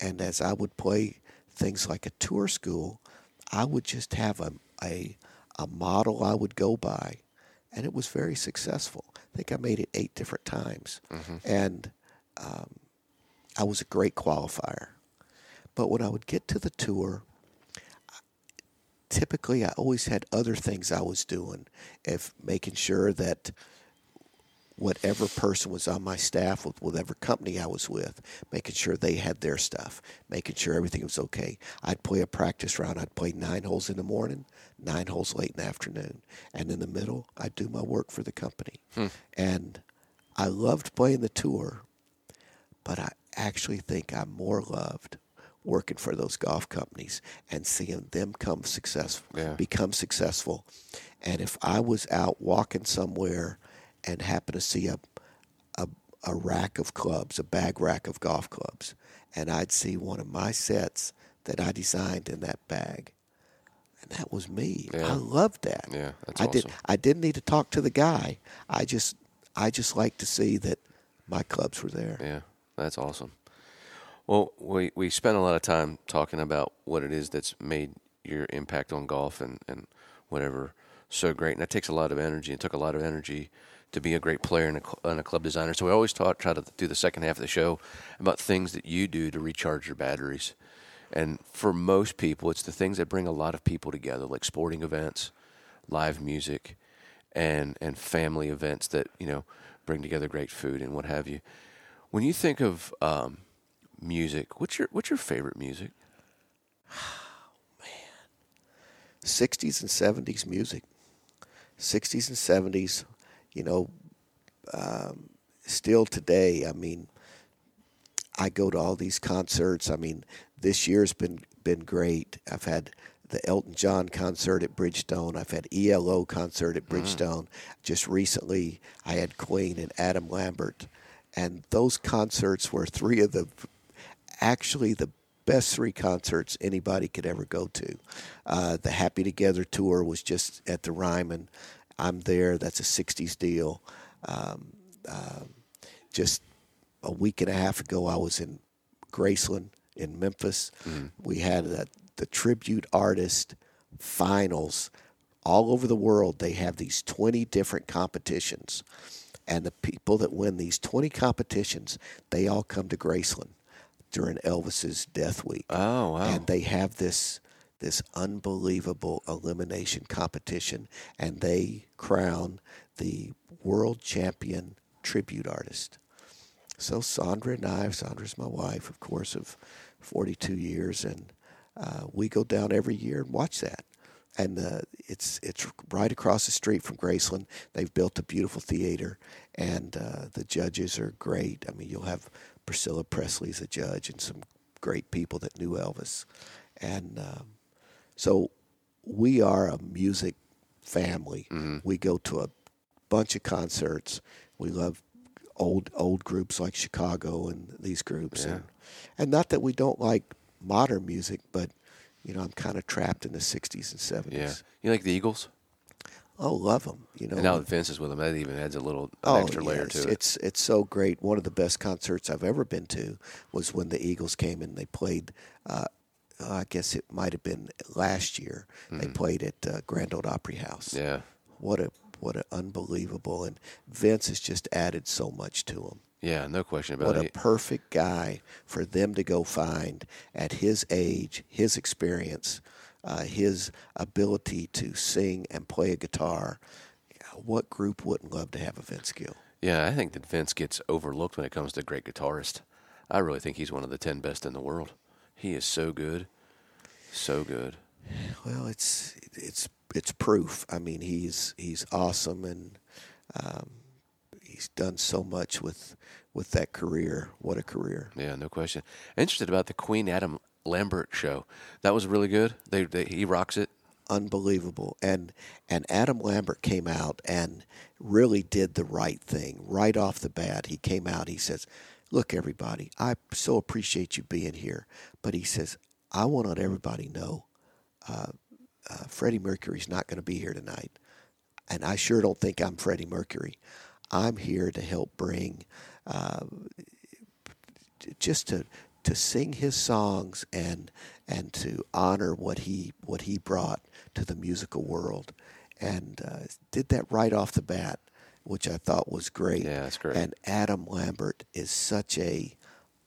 and as I would play things like a tour school, I would just have a, a, a model I would go by, and it was very successful. I think I made it eight different times, mm-hmm. and um, I was a great qualifier. But when I would get to the tour, typically I always had other things I was doing, if making sure that whatever person was on my staff with whatever company I was with, making sure they had their stuff, making sure everything was okay. I'd play a practice round. I'd play nine holes in the morning, nine holes late in the afternoon, and in the middle, I'd do my work for the company. Hmm. And I loved playing the tour, but I actually think I more loved working for those golf companies and seeing them come successful, yeah. become successful. And if I was out walking somewhere and happen to see a, a, a rack of clubs, a bag rack of golf clubs, and I'd see one of my sets that I designed in that bag. And that was me. Yeah. I loved that. Yeah, that's I awesome. did I didn't need to talk to the guy. I just I just like to see that my clubs were there. Yeah, that's awesome. Well, we we spent a lot of time talking about what it is that's made your impact on golf and, and whatever so great, and that takes a lot of energy. It took a lot of energy to be a great player and a, and a club designer. So we always talk, try to do the second half of the show about things that you do to recharge your batteries. And for most people, it's the things that bring a lot of people together, like sporting events, live music, and and family events that you know bring together great food and what have you. When you think of um, music, what's your what's your favorite music? Oh, man, sixties and seventies music. Sixties and seventies you know, um, still today, I mean, I go to all these concerts. I mean, this year's been been great. I've had the Elton John concert at Bridgestone. I've had ELO concert at mm-hmm. Bridgestone. Just recently, I had Queen and Adam Lambert, and those concerts were three of the actually the best three concerts anybody could ever go to. Uh, the Happy Together tour was just at the Ryman. I'm there. That's a 60s deal. Um, uh, just a week and a half ago, I was in Graceland in Memphis. Mm-hmm. We had a, the tribute artist finals all over the world. They have these 20 different competitions. And the people that win these 20 competitions, they all come to Graceland during Elvis's death week. Oh, wow. And they have this this unbelievable elimination competition, and they crown the world champion tribute artist. So Sandra and I, Sandra's my wife, of course, of 42 years, and uh, we go down every year and watch that. And uh, it's it's right across the street from Graceland. They've built a beautiful theater, and uh, the judges are great. I mean, you'll have Priscilla Presley as a judge, and some great people that knew Elvis. And um, so we are a music family. Mm-hmm. We go to a bunch of concerts. We love old old groups like Chicago and these groups, yeah. and and not that we don't like modern music, but you know I'm kind of trapped in the '60s and '70s. Yeah, you like the Eagles? Oh, love him. You know, And now that Vince is with him, that even adds a little an oh, extra layer yes. to it. It's it's so great. One of the best concerts I've ever been to was when the Eagles came and they played. Uh, I guess it might have been last year. They played at uh, Grand Ole Opry House. Mm-hmm. Yeah, What a what an unbelievable and Vince has just added so much to him. yeah, no question about it. What a perfect guy for them to go find at his age, his experience, uh, his ability to sing and play a guitar. What group wouldn't love to have a Vince Gill? Yeah, I think that Vince gets overlooked when it comes to great guitarist. I really think he's one of the ten best in the world. He is so good, so good. Well, it's it's it's proof. I mean, he's he's awesome, and um, he's done so much with with that career. What a career! Yeah, no question. Interested about the Queen Adam Lambert show. That was really good. They, they he rocks it. unbelievable. And and Adam Lambert came out and really did the right thing right off the bat. He came out. He says, "Look, everybody, I so appreciate you being here." But he says, "I want to let everybody know, uh, uh, Freddie Mercury's not going to be here tonight, and I sure don't think I'm Freddie Mercury. I'm here to help bring." Uh, just to to sing his songs and and to honor what he what he brought to the musical world, and uh, did that right off the bat, which I thought was great. Yeah, that's great. And Adam Lambert is such a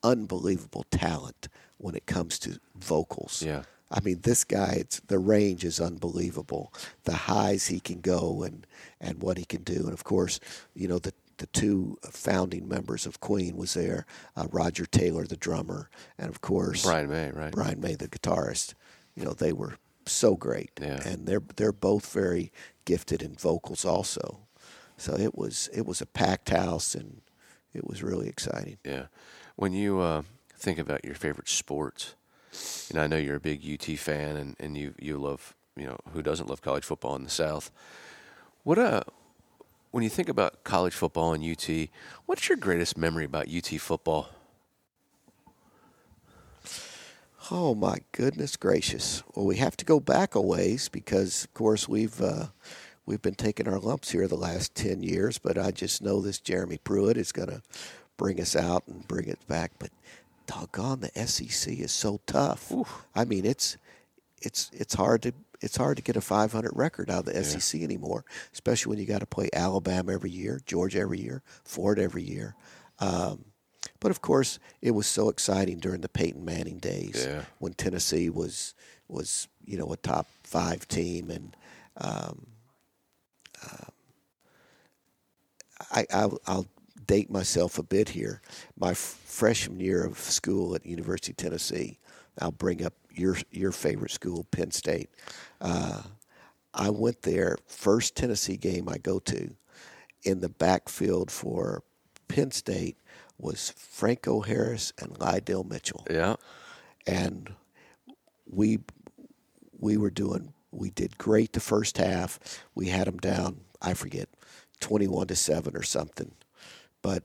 unbelievable talent when it comes to vocals. Yeah. I mean, this guy, it's, the range is unbelievable. The highs he can go and, and what he can do. And of course, you know, the, the two founding members of Queen was there, uh, Roger Taylor, the drummer, and of course, Brian May, right? Brian May, the guitarist. You know, they were so great. Yeah. And they're, they're both very gifted in vocals also. So it was, it was a packed house and it was really exciting. Yeah. When you uh, think about your favorite sports, and I know you're a big UT fan, and, and you you love you know who doesn't love college football in the South. What uh when you think about college football and UT, what's your greatest memory about UT football? Oh my goodness gracious! Well, we have to go back a ways because, of course, we've uh, we've been taking our lumps here the last ten years. But I just know this Jeremy Pruitt is going to bring us out and bring it back. But doggone, the SEC is so tough. I mean, it's it's it's hard to it's hard to get a 500 record out of the SEC anymore, especially when you got to play Alabama every year, Georgia every year, Ford every year. Um, but of course, it was so exciting during the Peyton Manning days Yeah. when Tennessee was was you know a top five team, and um, uh, I I'll, I'll date myself a bit here. My f- freshman year of school at University of Tennessee, I'll bring up your your favorite school, Penn State. Uh, I went there first Tennessee game I go to. In the backfield for Penn State was Franco Harris and Lydell Mitchell Yeah. and we we were doing we did great the first half. We had them down, I forget, twenty one to seven or something. But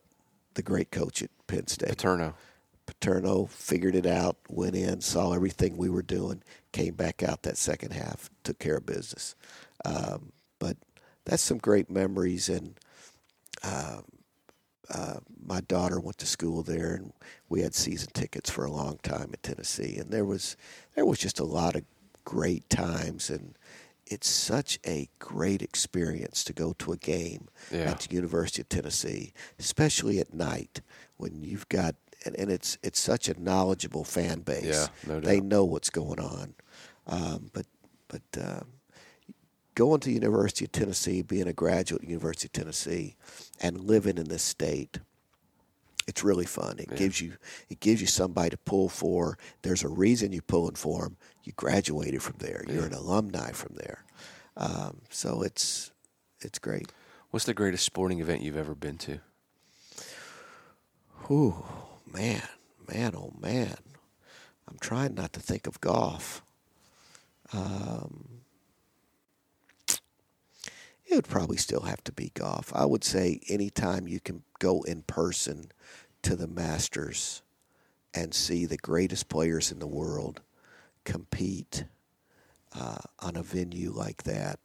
the great coach at Penn State, Paterno. Paterno, figured it out, went in, saw everything we were doing, came back out that second half, took care of business. Um, but that's some great memories and. Um, uh, my daughter went to school there, and we had season tickets for a long time at Tennessee, and there was there was just a lot of great times, and it's such a great experience to go to a game Yeah. at the University of Tennessee, especially at night when you've got and, and it's it's such a knowledgeable fan base. Yeah, no doubt. They know what's going on, um, but but. Um, going to University of Tennessee, being a graduate at University of Tennessee, and living in this state, it's really fun. It gives you it gives you somebody to pull for. There's a reason you're pulling for them. You graduated from there. You're an alumni from there. Um, so it's it's great. What's the greatest sporting event you've ever been to? Whew, man, man, oh man. I'm trying not to think of golf. Um, it would probably still have to be golf. I would say anytime you can go in person to the Masters and see the greatest players in the world compete uh, on a venue like that,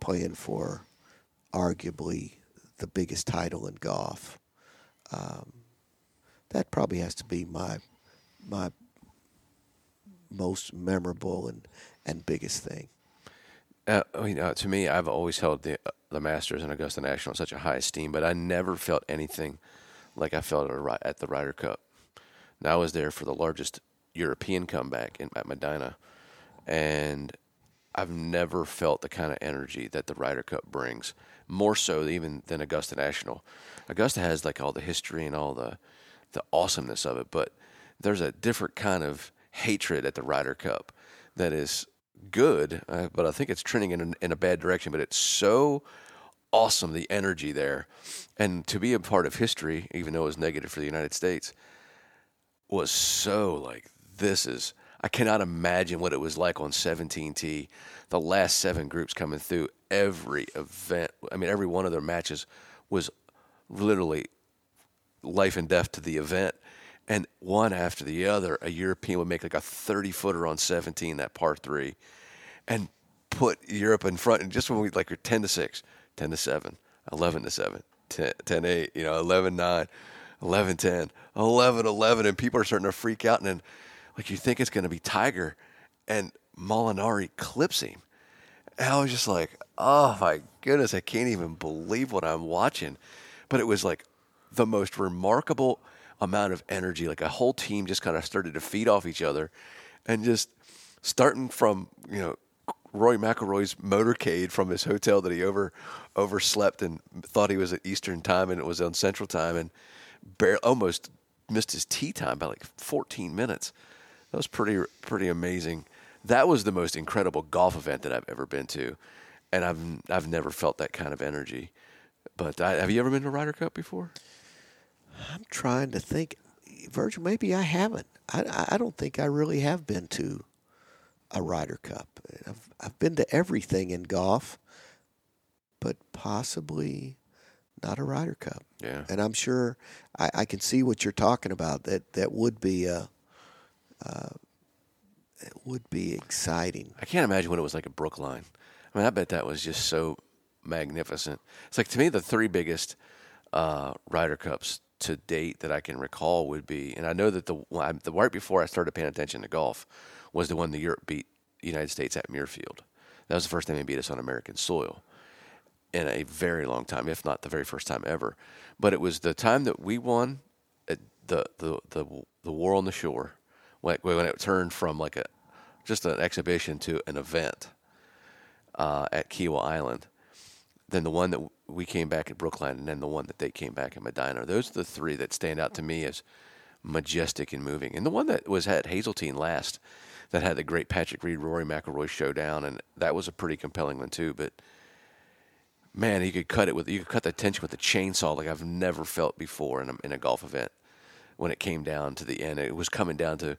playing for arguably the biggest title in golf. Um, that probably has to be my my most memorable and, and biggest thing. Uh, mean, uh, to me, I've always held the uh, the Masters and Augusta National in such a high esteem, but I never felt anything like I felt at, at the Ryder Cup. And I was there for the largest European comeback in, at Medinah, and I've never felt the kind of energy that the Ryder Cup brings. More so even than Augusta National. Augusta has like all the history and all the the awesomeness of it, but there's a different kind of hatred at the Ryder Cup that is good, uh, but I think it's trending in a, in a bad direction. But it's so awesome the energy there, and to be a part of history, even though it was negative for the United States, was so like this is. I cannot imagine what it was like on 17T. The last seven groups coming through every event. I mean, every one of their matches was literally life and death to the event and one after the other, a European would make like a 30 footer on 17, that par three, and put Europe in front. And just when we like are 10 to 6, 10 to 7, 11 to 7, 10, 10 8, you know, 11 9, 11 10, 11 11. And people are starting to freak out. And then, like, you think it's going to be Tiger, and Molinari clips him. And I was just like, oh my goodness, I can't even believe what I'm watching. But it was like the most remarkable amount of energy. Like a whole team just kind of started to feed off each other, and just starting from you know Rory McIlroy's motorcade from his hotel that he over overslept and thought he was at Eastern time and it was on Central time and barely, almost missed his tee time by like 14 minutes. That was pretty pretty amazing. That was the most incredible golf event that I've ever been to, and I've I've never felt that kind of energy. But I, have you ever been to Ryder Cup before? I'm trying to think. Virgil, maybe I haven't. I, I don't think I really have been to a Ryder Cup. I've, I've been to everything in golf, but possibly not a Ryder Cup. Yeah. And I'm sure I, I can see what you're talking about. That that would be a, uh, it would be exciting. I can't imagine what it was like at Brookline. I mean, I bet that was just so magnificent. It's like to me the three biggest uh, Ryder Cups to date that I can recall would be, and I know that the the right before I started paying attention to golf was the one the Europe beat the United States at Muirfield. That was the first time they beat us on American soil in a very long time, if not the very first time ever. But it was the time that we won the the the the war on the shore when it, when it turned from like a just an exhibition to an event uh, at Kiawah Island. Then the one that we came back at Brookline, and then the one that they came back at Medinah. Those are the three that stand out to me as majestic and moving. And the one that was at Hazeltine last, that had the great Patrick Reed Rory McIlroy showdown, and that was a pretty compelling one too. But man, you could cut it with you could cut the tension with a chainsaw like I've never felt before in a, in a golf event. When it came down to the end, it was coming down to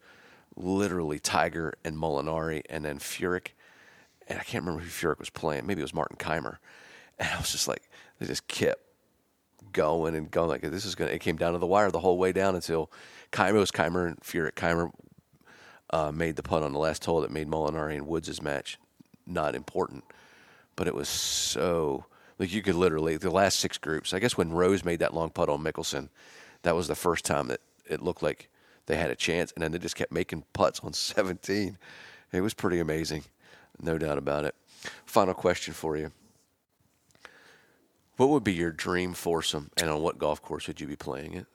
literally Tiger and Molinari, and then Furyk, and I can't remember who Furyk was playing. Maybe it was Martin Kaymer. And I was just like, they just kept going and going. Like this is gonna. It came down to the wire the whole way down until Kaymer was Kaymer and Furyk. Kaymer uh, made the putt on the last hole that made Molinari and Woods' match not important. But it was so like you could literally the last six groups. I guess when Rose made that long putt on Mickelson, that was the first time that it looked like they had a chance, and then they just kept making putts on 17. It was pretty amazing, no doubt about it. Final question for you. What would be your dream foursome, and on what golf course would you be playing it?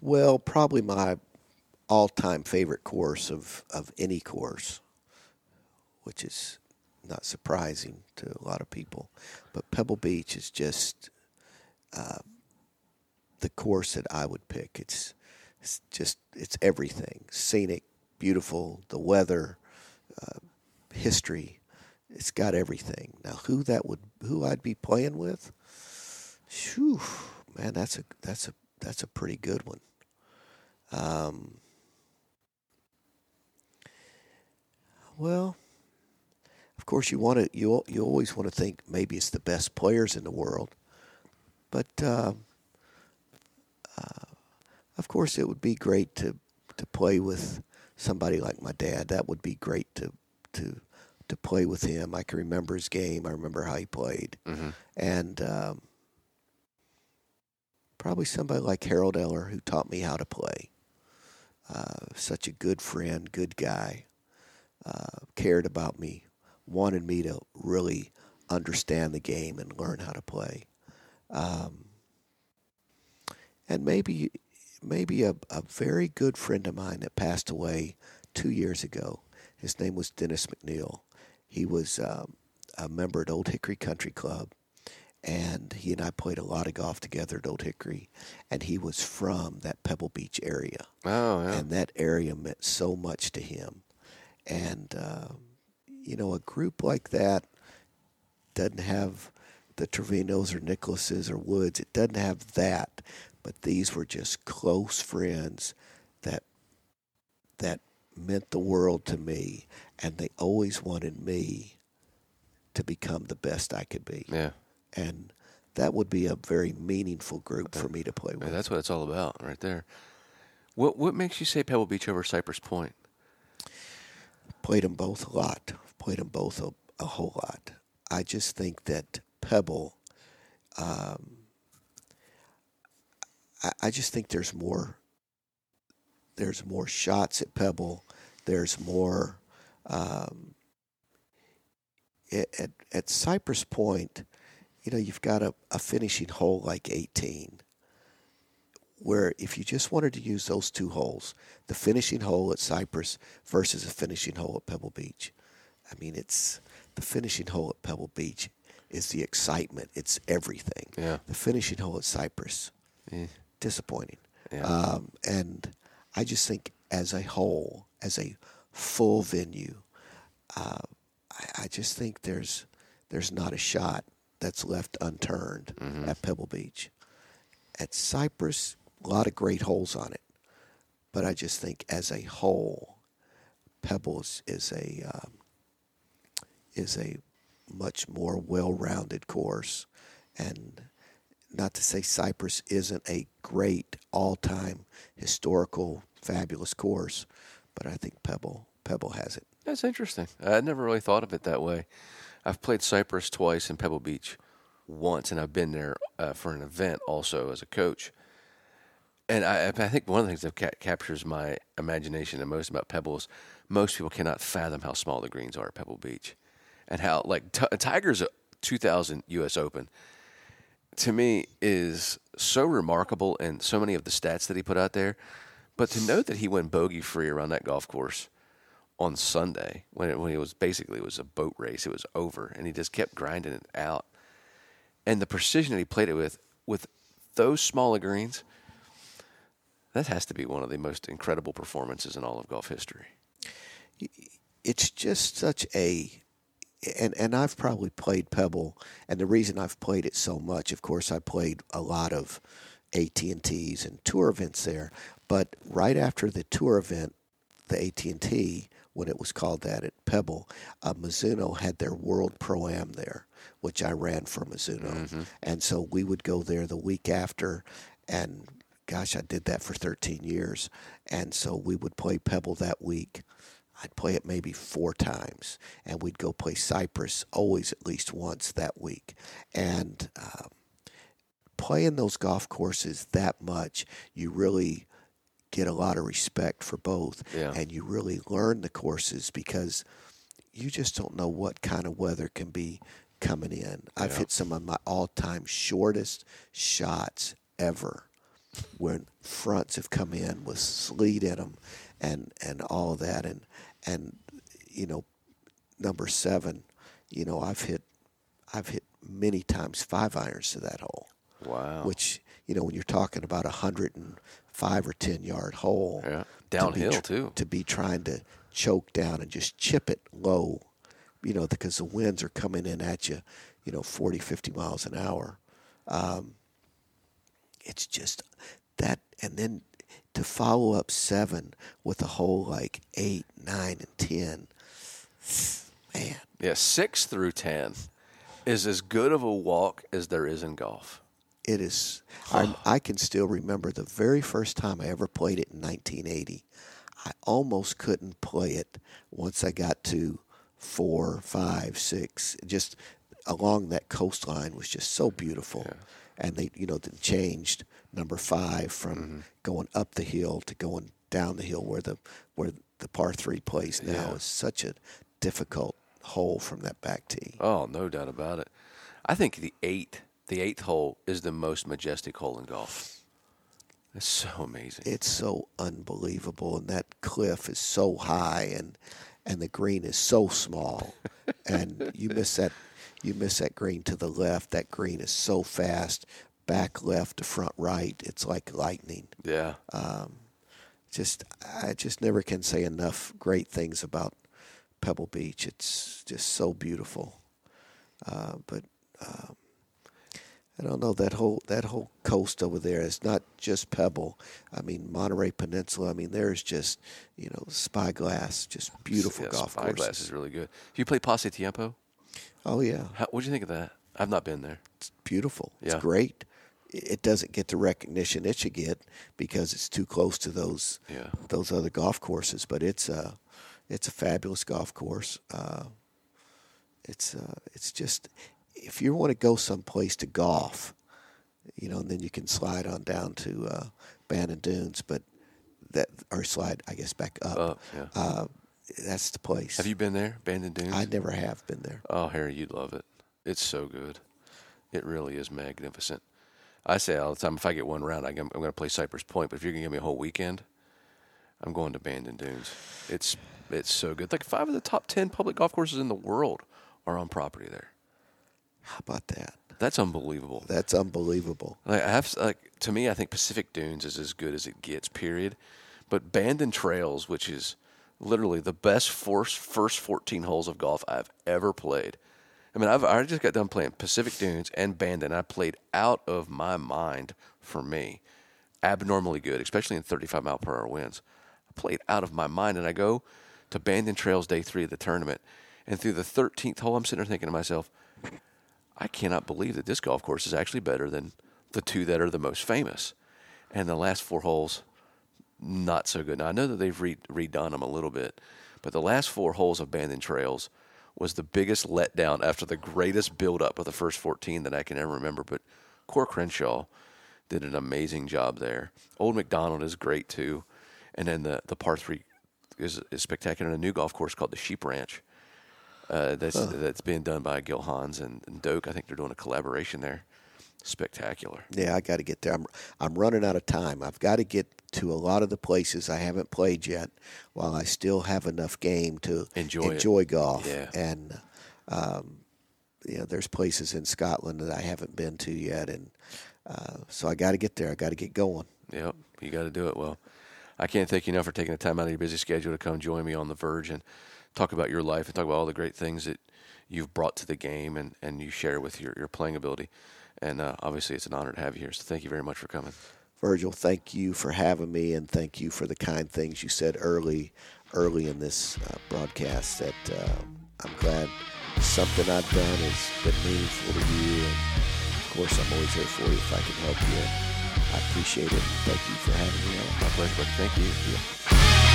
Well, probably my all-time favorite course of, of any course, which is not surprising to a lot of people. But Pebble Beach is just uh, the course that I would pick. It's, it's just it's everything: scenic, beautiful, the weather, uh, history it's got everything. Now, who that would, who I'd be playing with? Whew, man, that's a that's a that's a pretty good one. Um, well, of course, you want to you you always want to think maybe it's the best players in the world, but uh, uh, of course, it would be great to to play with somebody like my dad. That would be great to to to play with him. I can remember his game. I remember how he played, Mhm. and um, probably somebody like Harold Eller who taught me how to play. Uh, such a good friend, good guy, uh, cared about me, wanted me to really understand the game and learn how to play. Um, and maybe, maybe a, a very good friend of mine that passed away two years ago. His name was Dennis McNeil. He was um, a member at Old Hickory Country Club, and he and I played a lot of golf together at Old Hickory. And he was from that Pebble Beach area, Oh, yeah. and that area meant so much to him. And um, you know, a group like that doesn't have the Trevinos or Nicklauses or Woods. It doesn't have that, but these were just close friends that that meant the world to me, and they always wanted me to become the best I could be. yeah. And that would be a very meaningful group for me to play Yeah, with. That's what it's all about, right there. What What makes you say Pebble Beach over Cypress Point? Played them both a lot. Played them both a, a whole lot. I just think that Pebble. Um, I, I just think there's more. There's more shots at Pebble. There's more. Um, at, at Cypress Point, you know, you've got a, a finishing hole like 18 where if you just wanted to use those two holes, the finishing hole at Cypress versus a finishing hole at Pebble Beach, I mean, it's the finishing hole at Pebble Beach is the excitement. It's everything. Yeah. The finishing hole at Cypress, Eh, disappointing. Yeah. Um, and I just think as a whole, as a full venue, uh, I, I just think there's there's not a shot that's left unturned Mm-hmm. at Pebble Beach. At Cypress, a lot of great holes on it, but I just think as a whole, Pebbles is a um, is a much more well-rounded course, and not to say Cypress isn't a great all-time historical fabulous course, but I think Pebble Pebble has it. That's interesting. I never really thought of it that way. I've played Cypress twice and Pebble Beach once, and I've been there uh, for an event also as a coach. And I, I think one of the things that ca- captures my imagination the most about Pebble is most people cannot fathom how small the greens are at Pebble Beach, and how like t- Tiger's 2000 U.S. Open to me is so remarkable and so many of the stats that he put out there. But to know that he went bogey free around that golf course on Sunday when it, when it was basically it was a boat race, it was over, and he just kept grinding it out. And the precision that he played it with, with those smaller greens, that has to be one of the most incredible performances in all of golf history. it's just such a and and I've probably played Pebble, and the reason I've played it so much, of course, I played a lot of AT and tour events there. But right after the tour event, the AT and T, when it was called that at Pebble, uh, Mizuno had their World Pro Am there, which I ran for Mizuno, and so we would go there the week after, and gosh, I did that for 13 years, and so we would play Pebble that week. I'd play it maybe four times, and we'd go play Cypress always at least once that week. And um, playing those golf courses that much, you really get a lot of respect for both, Yeah. and you really learn the courses because you just don't know what kind of weather can be coming in. I've Yeah. hit some of my all-time shortest shots ever when fronts have come in with sleet in them and and all of that and and you know number seven you know i've hit i've hit many times five irons to that hole Wow. which you know when you're talking about a hundred and five or ten yard hole Yeah. to Downhill, tr- too. to be trying to choke down and just chip it low you know because the winds are coming in at you you know 40 50 miles an hour um, it's just that and then to follow up seven with a hole like eight nine and ten man yeah, six through ten is as good of a walk as there is in golf. It is I, I can still remember the very first time i ever played it in 1980 i almost couldn't play it once i got to four, five, six, just along that coastline was just so beautiful. And they, you know, they changed number five from Mm-hmm. going up the hill to going down the hill where the where the par three plays now Yeah. is such a difficult hole from that back tee. Oh, no doubt about it. I think the eight, the eighth hole, is the most majestic hole in golf. It's so amazing. It's so unbelievable, and that cliff is so high, and and the green is so small, and you miss that you miss that green to the left. That green is so fast, back left to front right. It's like lightning. yeah. Just I just never can say enough great things about Pebble Beach. It's just so beautiful. Uh, but um, I don't know that whole that whole coast over there is not just Pebble. I mean Monterey Peninsula. I mean there's just you know Spyglass, just beautiful yeah, golf Spyglass courses. is really good. Have you play Pasatiempo? Oh yeah, what do you think of that? I've not been there. it's beautiful. It's Yeah. great. It it doesn't get the recognition it should get because it's too close to those Yeah. those other golf courses. But it's a it's a fabulous golf course. Uh, it's uh, it's just if you want to go someplace to golf, you know, and then you can slide on down to uh, Bandon Dunes, but that or slide I guess back up. Up, yeah. Uh, that's the place. Have you been there, Bandon Dunes? I never have been there. Oh, Harry, you'd love it. It's so good. It really is magnificent. I say all the time, if I get one round, I am going to play Cypress Point. But if you're going to give me a whole weekend, I'm going to Bandon Dunes. It's it's so good. Like five of the top ten public golf courses in the world are on property there. How about that? That's unbelievable. That's unbelievable. Like I have like to me, I think Pacific Dunes is as good as it gets. Period. But Bandon Trails, which is literally the best first first 14 holes of golf I've ever played. I mean, I've I just got done playing Pacific Dunes and Bandon. I played out of my mind for me, abnormally good, especially in 35 mile per hour winds. I played out of my mind, and I go to Bandon Trails day three of the tournament, and through the 13th hole, I'm sitting there thinking to myself, I cannot believe that this golf course is actually better than the two that are the most famous. And the last four holes, not so good. Now, I know that they've re- redone them a little bit, but the last four holes of Bandon Trails was the biggest letdown after the greatest build-up of the first 14 that I can ever remember. But Coore Crenshaw did an amazing job there. Old Macdonald is great too. And then the, the par three is, is spectacular. And a new golf course called the Sheep Ranch uh, that's that's being done by Gil Hanse and, and Doak. I think they're doing a collaboration there. Spectacular. Yeah, I got to get there. I'm I'm running out of time. I've got to get to a lot of the places I haven't played yet, while I still have enough game to Enjoy it. enjoy golf. Yeah. And um, you know, there's places in Scotland that I haven't been to yet, and uh, so I got to get there. I got to get going. Yep, you got to do it. Well, I can't thank you enough for taking the time out of your busy schedule to come join me on the Virg and talk about your life and talk about all the great things that you've brought to the game and, and you share with your, your playing ability. And uh, obviously, it's an honor to have you here. So thank you very much for coming. Virgil, thank you for having me, and thank you for the kind things you said early, early in this uh, broadcast. That uh, I'm glad something I've done has been meaningful to you, and of course, I'm always here for you if I can help you. I appreciate it. Thank you for having me on. My pleasure. Thank you.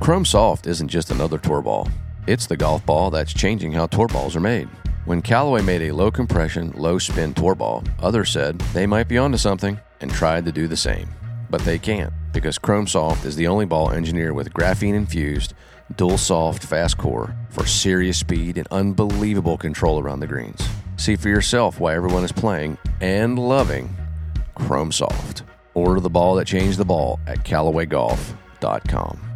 Chrome Soft isn't just another tour ball. It's the golf ball that's changing how tour balls are made. When Callaway made a low compression, low spin tour ball, others said they might be onto something and tried to do the same. But they can't because Chrome Soft is the only ball engineered with graphene infused, dual soft fast core for serious speed and unbelievable control around the greens. See for yourself why everyone is playing and loving Chrome Soft. Order the ball that changed the ball at CallawayGolf.com.